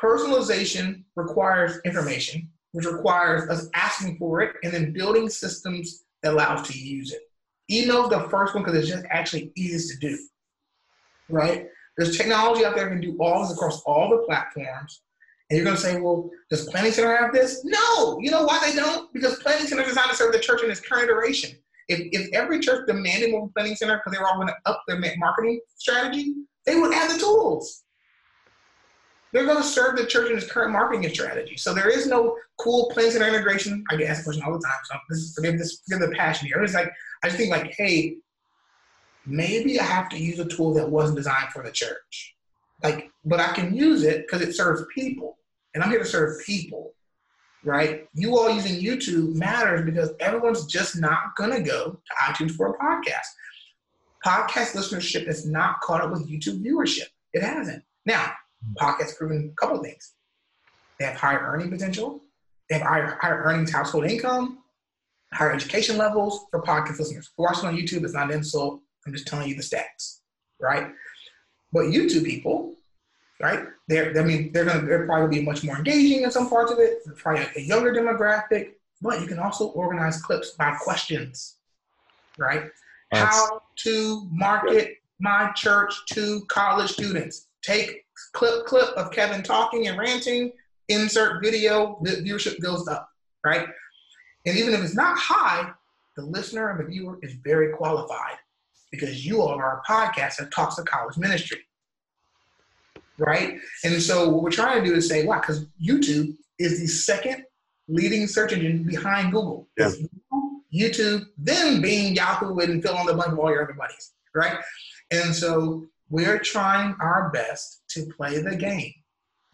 personalization requires information, which requires us asking for it and then building systems that allow us to use it. Email is the first one because it's just actually easiest to do. Right? There's technology out there that can do all this across all the platforms. And you're going to say, well, does Planning Center have this? No. You know why they don't? Because Planning Center is designed to serve the church in its current iteration. If, if every church demanded more Planning Center because they were all going to up their marketing strategy, they would add the tools. They're going to serve the church in its current marketing strategy. So there is no cool Planning Center integration. I get asked the question all the time. So this is, forgive this, forgive the passion here. It's like I just think like, hey, maybe I have to use a tool that wasn't designed for the church. Like, but I can use it because it serves people and I'm here to serve people, right? You all using YouTube matters because everyone's just not going to go to iTunes for a podcast. Podcast listenership is not caught up with YouTube viewership. It hasn't. Now, podcasts proven a couple of things. They have higher earning potential. They have higher, higher earnings, household income, higher education levels for podcast listeners. Watching on YouTube it's not an insult. I'm just telling you the stats, right? But YouTube people right? They're, I mean, they're gonna they're probably be much more engaging in some parts of it. They're probably a younger demographic, but you can also organize clips by questions, right? That's... How to market my church to college students. Take clip clip of Kevin talking and ranting, insert video, the viewership goes up, right? And even if it's not high, the listener and the viewer is very qualified because you all are a podcast that talks to college ministry right? And so what we're trying to do is say, why? Because YouTube is the second leading search engine behind Google. Yeah. YouTube, then Bing Yahoo, and fill in the blank of all your everybody's, right? And so we're trying our best to play the game.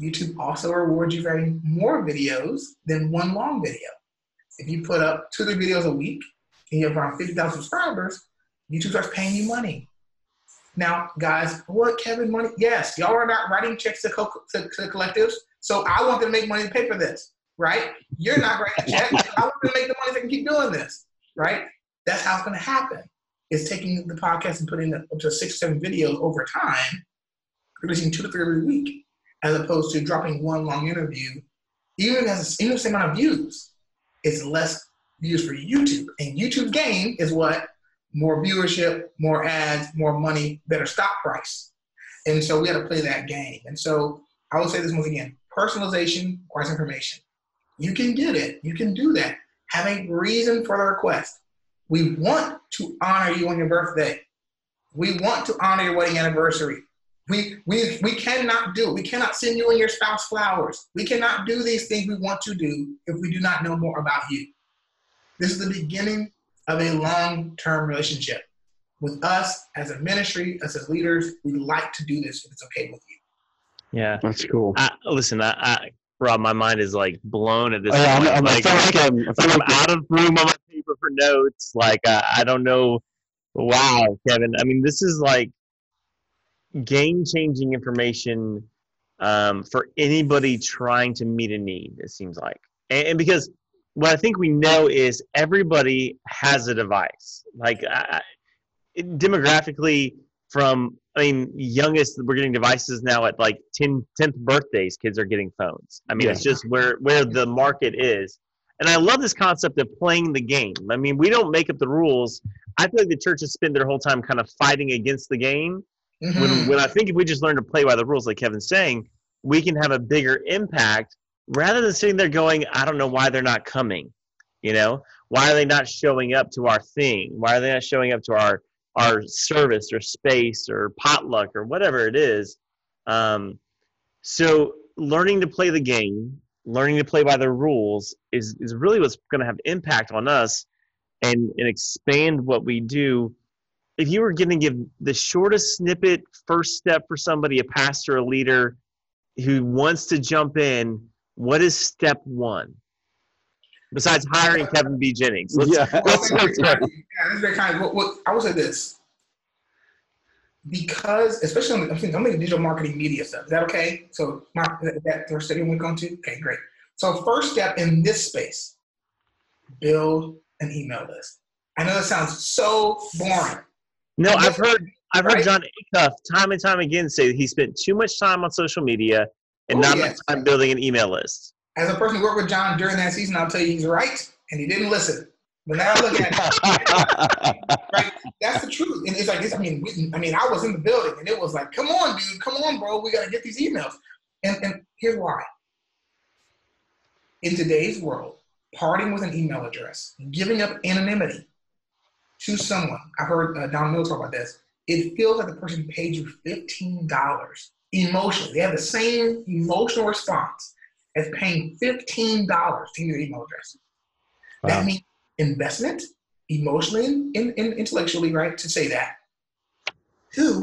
YouTube also rewards you for more videos than one long video. If you put up two, three videos a week and you have around 50,000 subscribers, YouTube starts paying you money. Now, guys, what Kevin money? Yes, y'all are not writing checks to, co- to, to collectives, so I want them to make money to pay for this, right? You're not writing checks. I want them to make the money so they can keep doing this, right? That's how it's going to happen. Is taking the podcast and putting up to six, seven videos over time, releasing two to three every week, as opposed to dropping one long interview. Even even the same amount of views, it's less views for YouTube. And YouTube's game is what more viewership, more ads, more money, better stock price. And so we had to play that game. And so I will say this once again personalization requires information. You can get it, you can do that. Have a reason for the request. We want to honor you on your birthday. We want to honor your wedding anniversary. We, we, we cannot do. We cannot send you and your spouse flowers. We cannot do these things we want to do if we do not know more about you. This is the beginning of a long term relationship. With us as a ministry, us as leaders, we like to do this if it's okay with you. Yeah. That's cool. I, listen, I, I, Rob, my mind is like blown at this oh, yeah, point. I'm, like, like, I'm, I'm out of room on my for notes. Like, I, I don't know. Wow, Kevin. I mean, this is like game changing information um, for anybody trying to meet a need, it seems like. And, and because what I think we know is everybody has a device. Like I, demographically, from I mean, youngest we're getting devices now at like 10, 10th birthdays. Kids are getting phones. I mean, yeah. it's just where where the market is. And I love this concept of playing the game. I mean, we don't make up the rules. I feel like the churches spend their whole time kind of fighting against the game Mm-hmm. When, when I think if we just learn to play by the rules, like Kevin's saying, we can have a bigger impact rather than sitting there going, I don't know why they're not coming. You know, why are they not showing up to our thing? Why are they not showing up to our our service or space or potluck or whatever it is? Um, so learning to play the game, learning to play by the rules is is really what's going to have impact on us and and expand what we do. If you were going to give the shortest snippet first step for somebody a pastor a leader who wants to jump in what is step one? Besides hiring kevin b. Jennings. Let's, yeah. let's, let's, yeah, this is kind of what, what, i would say this because especially on the, I'm thinking, I'm thinking digital marketing media stuff is that okay so my, that, that first study we're going to okay great so first step in this space build an email list i know that sounds so boring no, I've heard I've heard right? Jon Acuff time and time again say he spent too much time on social media and oh, not yes. much time building an email list. As a person who worked with Jon during that season, I'll tell you he's right, and he didn't listen. But now I look at it, right? That's the truth. And it's like this. I mean, we, I mean, I was in the building, and it was like, "Come on, dude, come on, bro, we gotta get these emails." And and here's why. In today's world, parting with an email address, giving up anonymity, to someone, I heard uh, Don Miller talk about this, it feels like the person paid you $15 emotionally. They have the same emotional response as paying $15 to your email address. Wow. That means investment, emotionally and, and intellectually, right, to say that. Two,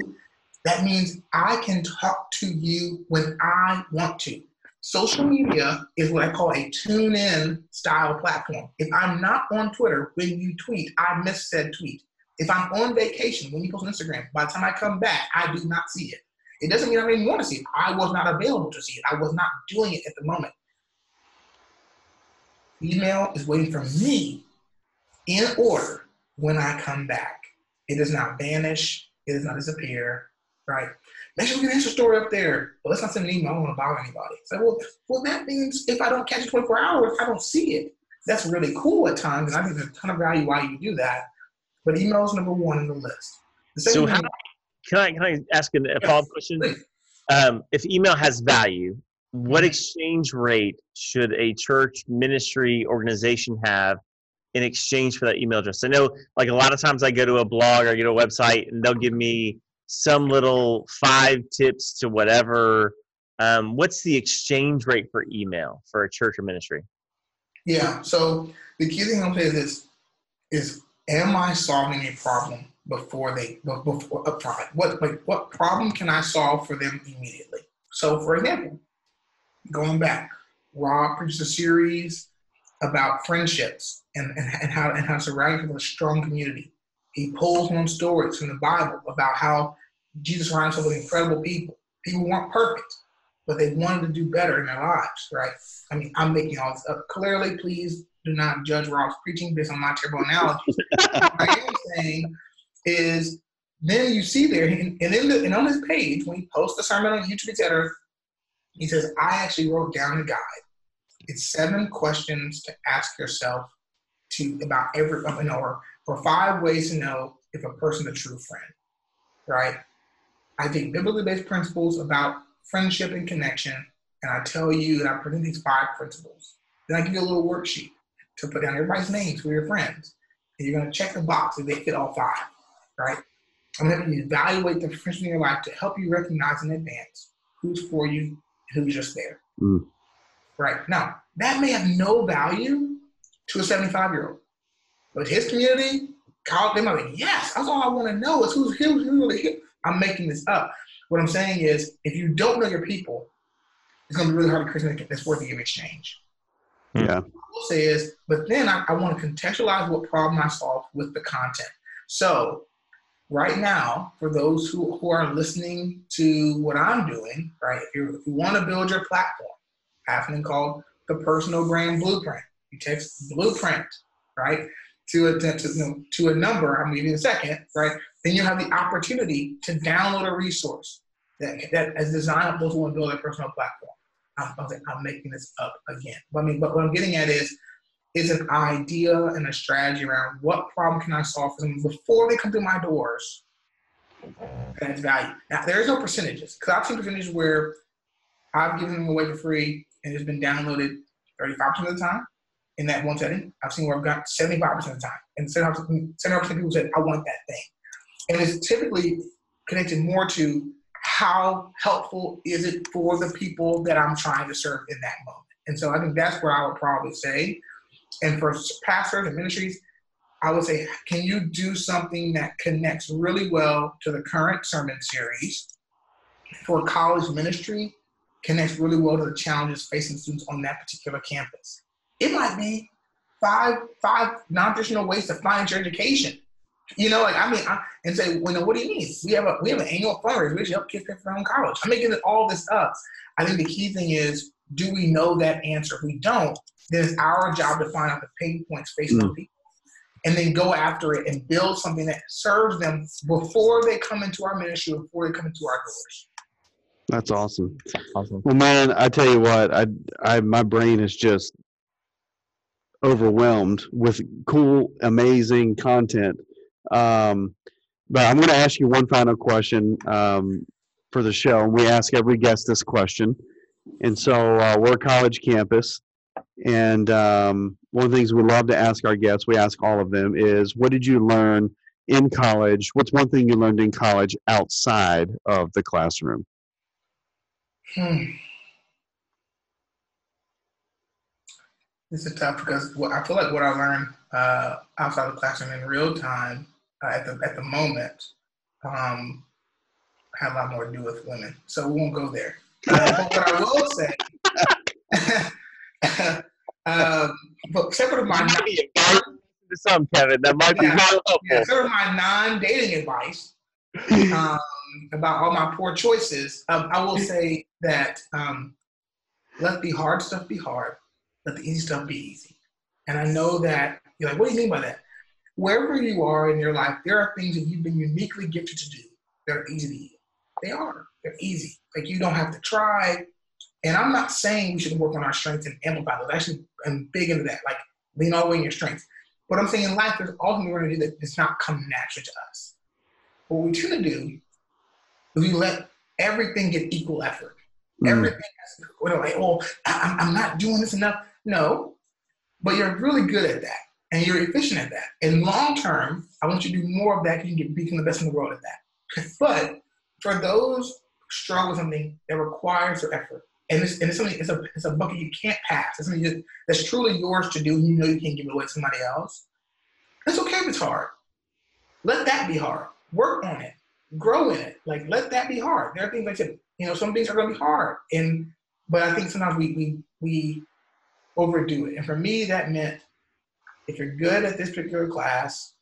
that means I can talk to you when I want to. Social media is what I call a tune in style platform. If I'm not on Twitter when you tweet, I miss said tweet. If I'm on vacation when you post on Instagram, by the time I come back, I do not see it. It doesn't mean I didn't want to see it. I was not available to see it. I was not doing it at the moment. Email is waiting for me in order when I come back. It does not vanish. It does not disappear, right? Make sure we get an Insta story up there. But let's not send an email. I don't want to bother anybody. Like, well, well, that means if I don't catch it 24 hours, I don't see it. That's really cool at times, and I think there's a ton of value why you do that. But email is number one in the list. The so, how, can I can I ask a, a follow up question? Um, if email has value, what mm-hmm. exchange rate should a church ministry organization have in exchange for that email address? I know, like a lot of times, I go to a blog or go a website, and they'll give me some little five tips to whatever. Um, what's the exchange rate for email for a church or ministry? Yeah. So the key thing I'm saying is is am I solving a problem before they before upfront? What like what problem can I solve for them immediately? So, for example, going back, Rob produced a series about friendships and, and, and how and how to surround yourself with a strong community. He pulls on stories from the Bible about how Jesus surrounded himself with incredible people. People weren't perfect, but they wanted to do better in their lives, right? I mean, I'm making all this up. Clearly, please do not judge Rob's preaching based on my terrible analogies. what I am saying is, then you see there, and, in the, and on his page, when he posts the sermon on YouTube, etc., he says, I actually wrote down a guide. It's seven questions to ask yourself to about every, you know, or for five ways to know if a person's a true friend, right? I take biblically based principles about friendship and connection, and I tell you that I present these five principles. Then I give you a little worksheet to put down everybody's names for your friends. And you're to check the box if they fit all five, right? I'm to evaluate the friends in your life to help you recognize in advance who's for you, who's just there. Mm. Right. Now, that may have no value to a 75 year old. But his community, college, they might be, yes, that's all I want to know is who's, who's, who's really. I'm making this up. What I'm saying is, if you don't know your people, it's going to be really hard to create something that's worthy of exchange. Yeah. What I will say is, but then I, I want to contextualize what problem I solved with the content. So, right now, for those who, who are listening to what I'm doing, right, if you want to build your platform, Something called the Personal Brand Blueprint. You text blueprint, right? to a, to, to a number, I'm giving you a second, right? Then you have the opportunity to download a resource that, that is want to build a personal platform. I'm, I'm making this up again. But I mean, but what I'm getting at is, is an idea and a strategy around what problem can I solve for them before they come through my doors, adds value. Now there is no percentages because I've seen percentages where I've given them away for free and it's been downloaded 35% of the time in that one setting. I've seen where I've got 75% of the time. And 75% of people said, I want that thing. And it's typically connected more to how helpful is it for the people that I'm trying to serve in that moment. And so I think that's where I would probably say. And for pastors and ministries, I would say, can you do something that connects really well to the current sermon series? For college ministry, connects really well to the challenges facing students on that particular campus. It might be five five non-traditional ways to finance your education. You know, like I mean, I, and say, well, what do you mean? We have a we have an annual fundraiser. We help kids pay for their own college. I'm making all this up. I think the key thing is, do we know that answer? If we don't, then it's our job to find out the pain points facing mm. people, and then go after it and build something that serves them before they come into our ministry, before they come into our doors. That's awesome. Awesome. Well, man, I tell you what, I, I, my brain is just overwhelmed with cool, amazing content. Um, but I'm going to ask you one final question um, for the show. And we ask every guest this question. And so uh, we're a college campus. And um, one of the things we love to ask our guests, we ask all of them, is what did you learn in college? What's one thing you learned in college outside of the classroom? Hmm. This is tough because I feel like what I learned uh, outside the classroom in real time uh, at the at the moment um, had a lot more to do with women. So we won't go there. Uh, but what I will say, um, but except for my non- some Kevin, that might be yeah, helpful. Yeah, except for my non-dating advice. Um, about all my poor choices, um, I will say that um, let the hard stuff be hard, let the easy stuff be easy. And I know that you're like, what do you mean by that? Wherever you are in your life, there are things that you've been uniquely gifted to do that are easy to you. They are. They're easy. Like you don't have to try. And I'm not saying we should work on our strengths and amplify those. Actually, I'm big into that. Like lean all the way in your strengths. But I'm saying in life, there's often we're going to do that does not come naturally to us. What we tend to do we let everything get equal effort. Mm. Everything has, you know, like, oh, I'm, I'm not doing this enough. No, but you're really good at that and you're efficient at that. And long term, I want you to do more of that you can become the best in the world at that. but for those struggle with something that requires your effort, and it's, and it's something it's a it's a bucket you can't pass. It's something that's truly yours to do, and you know you can't give it away to somebody else. It's okay if it's hard. Let that be hard. Work on it grow in it. Like let that be hard. There are things like said, you know, some things are gonna be hard. And but I think sometimes we we we overdo it. And for me that meant if you're good at this particular class,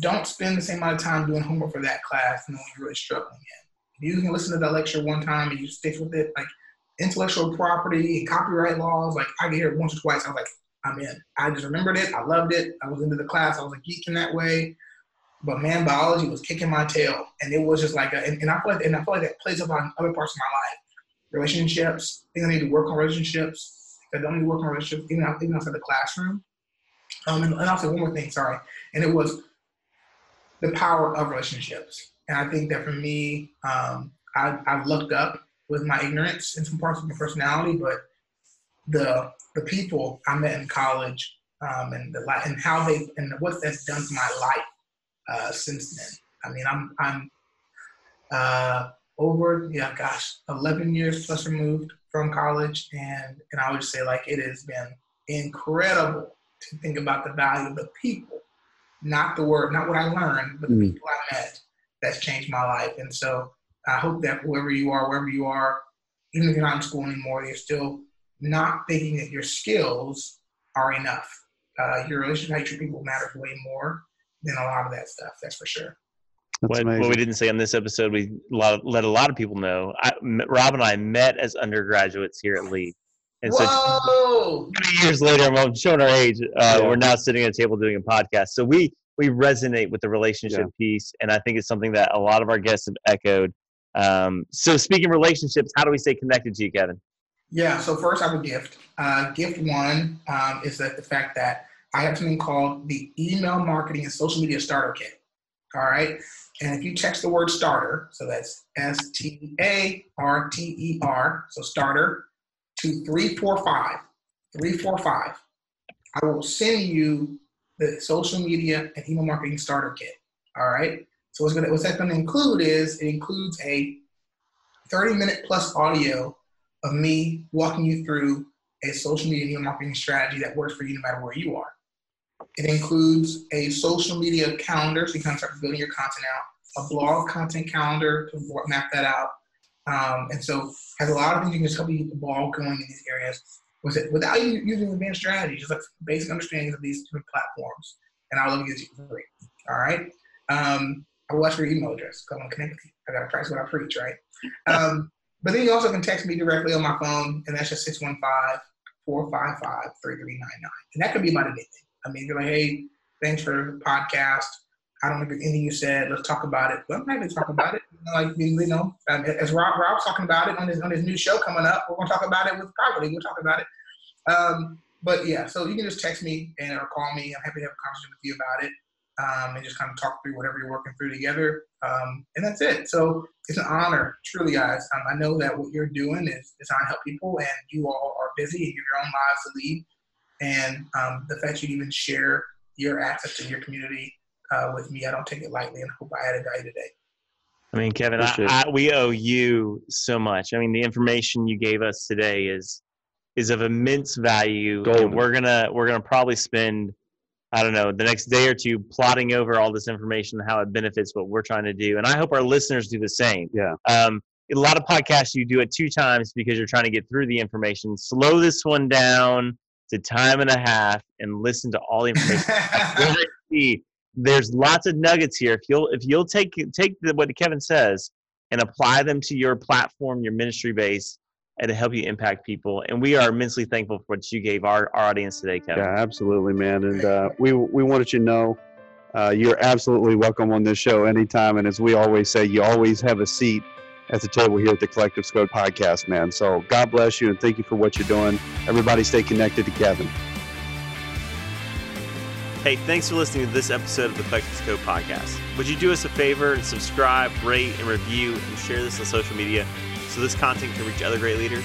don't spend the same amount of time doing homework for that class and when you're really struggling in. If you can listen to that lecture one time and you stick with it, like intellectual property and copyright laws, like I get here once or twice, I was like, I'm in. I just remembered it. I loved it. I was into the class. I was a geek in that way. But man, biology was kicking my tail, and it was just like, a, and, and I feel like, and I feel like that plays up on other parts of my life, relationships. I think I need to work on relationships. I don't need to work on relationships, even even outside the classroom. Um, and, and I'll say one more thing, sorry, and it was the power of relationships. And I think that for me, um, I, looked up with my ignorance in some parts of my personality, but the the people I met in college um, and the and how they and what that's done to my life uh, since then. I mean, I'm I'm uh, over yeah, gosh, 11 years plus removed from college, and and I would say like it has been incredible to think about the value of the people, not the word, not what I learned, but the mm. people I met. That's changed my life, and so I hope that whoever you are, wherever you are, even if you're not in school anymore, you're still not thinking that your skills are enough. Uh, your relationship, how you treat people matters way more than a lot of that stuff. That's for sure. What, what, we didn't say on this episode, we let a lot of people know. I, Rob and I met as undergraduates here at Lee. And Whoa! so years later, I'm showing our age. Uh, yeah. We're now sitting at a table doing a podcast. So we we resonate with the relationship yeah. piece, and I think it's something that a lot of our guests have echoed. Um, so speaking of relationships, how do we stay connected to you, Kevin? Yeah. So first, I have a gift. Uh, gift one um, is that the fact that I have something called the Email Marketing and Social Media Starter Kit. All right. And if you text the word starter, so that's S T A R T E R, so starter, to 345, 345, I will send you the social media and email marketing starter kit. All right. So what's gonna what's that gonna include is it includes a 30 minute plus audio of me walking you through a social media and email marketing strategy that works for you no matter where you are. It includes a social media calendar, so you can start building your content out, a blog content calendar to map that out. Um, and so has a lot of things you can just help you get the ball going in these areas with it without you using advanced strategies, just like basic understanding of these different platforms. And I'll give you for free. All right. Um, I will ask for your email address. because I Come on, connect with you. I gotta practice what I preach, right? Um, but then you also can text me directly on my phone, and that's just 615 455 3399. And that could be about anything. I mean, you're like, hey, thanks for the podcast. I don't agree with anything you said. Let's talk about it. Well, I'm not going to talk about it. You know, like, you know, um, as Rob, Rob's talking about it on his, on his new show coming up, we're going to talk about it with privately. We'll talk about it. Um, but yeah, so you can just text me and or call me. I'm happy to have a conversation with you about it um, and just kind of talk through whatever you're working through together. Um, and that's it. So it's an honor, truly, guys. Um, I know that what you're doing is, is trying to help people, and you all are busy and you have your own lives to lead. And um, the fact you even share your access to your community uh, with me, I don't take it lightly, and I hope I added value today. I mean, Kevin, I, I, we owe you so much. I mean, the information you gave us today is is of immense value. And we're gonna we're gonna probably spend I don't know the next day or two plotting over all this information, how it benefits what we're trying to do, and I hope our listeners do the same. Yeah. Um, a lot of podcasts you do it two times because you're trying to get through the information. Slow this one down to time and a half and listen to all the information. There's lots of nuggets here. If you'll if you'll take take the, what Kevin says and apply them to your platform, your ministry base, and to help you impact people. And we are immensely thankful for what you gave our, our audience today, Kevin. Yeah, absolutely, man. And uh, we we wanted you to know uh, you're absolutely welcome on this show anytime. And as we always say, you always have a seat at the table here at the Collective Scope Podcast, man. So God bless you and thank you for what you're doing. Everybody, stay connected to Kevin. Hey, thanks for listening to this episode of the Collective Scope Podcast. Would you do us a favor and subscribe, rate, and review, and share this on social media? so this content can reach other great leaders?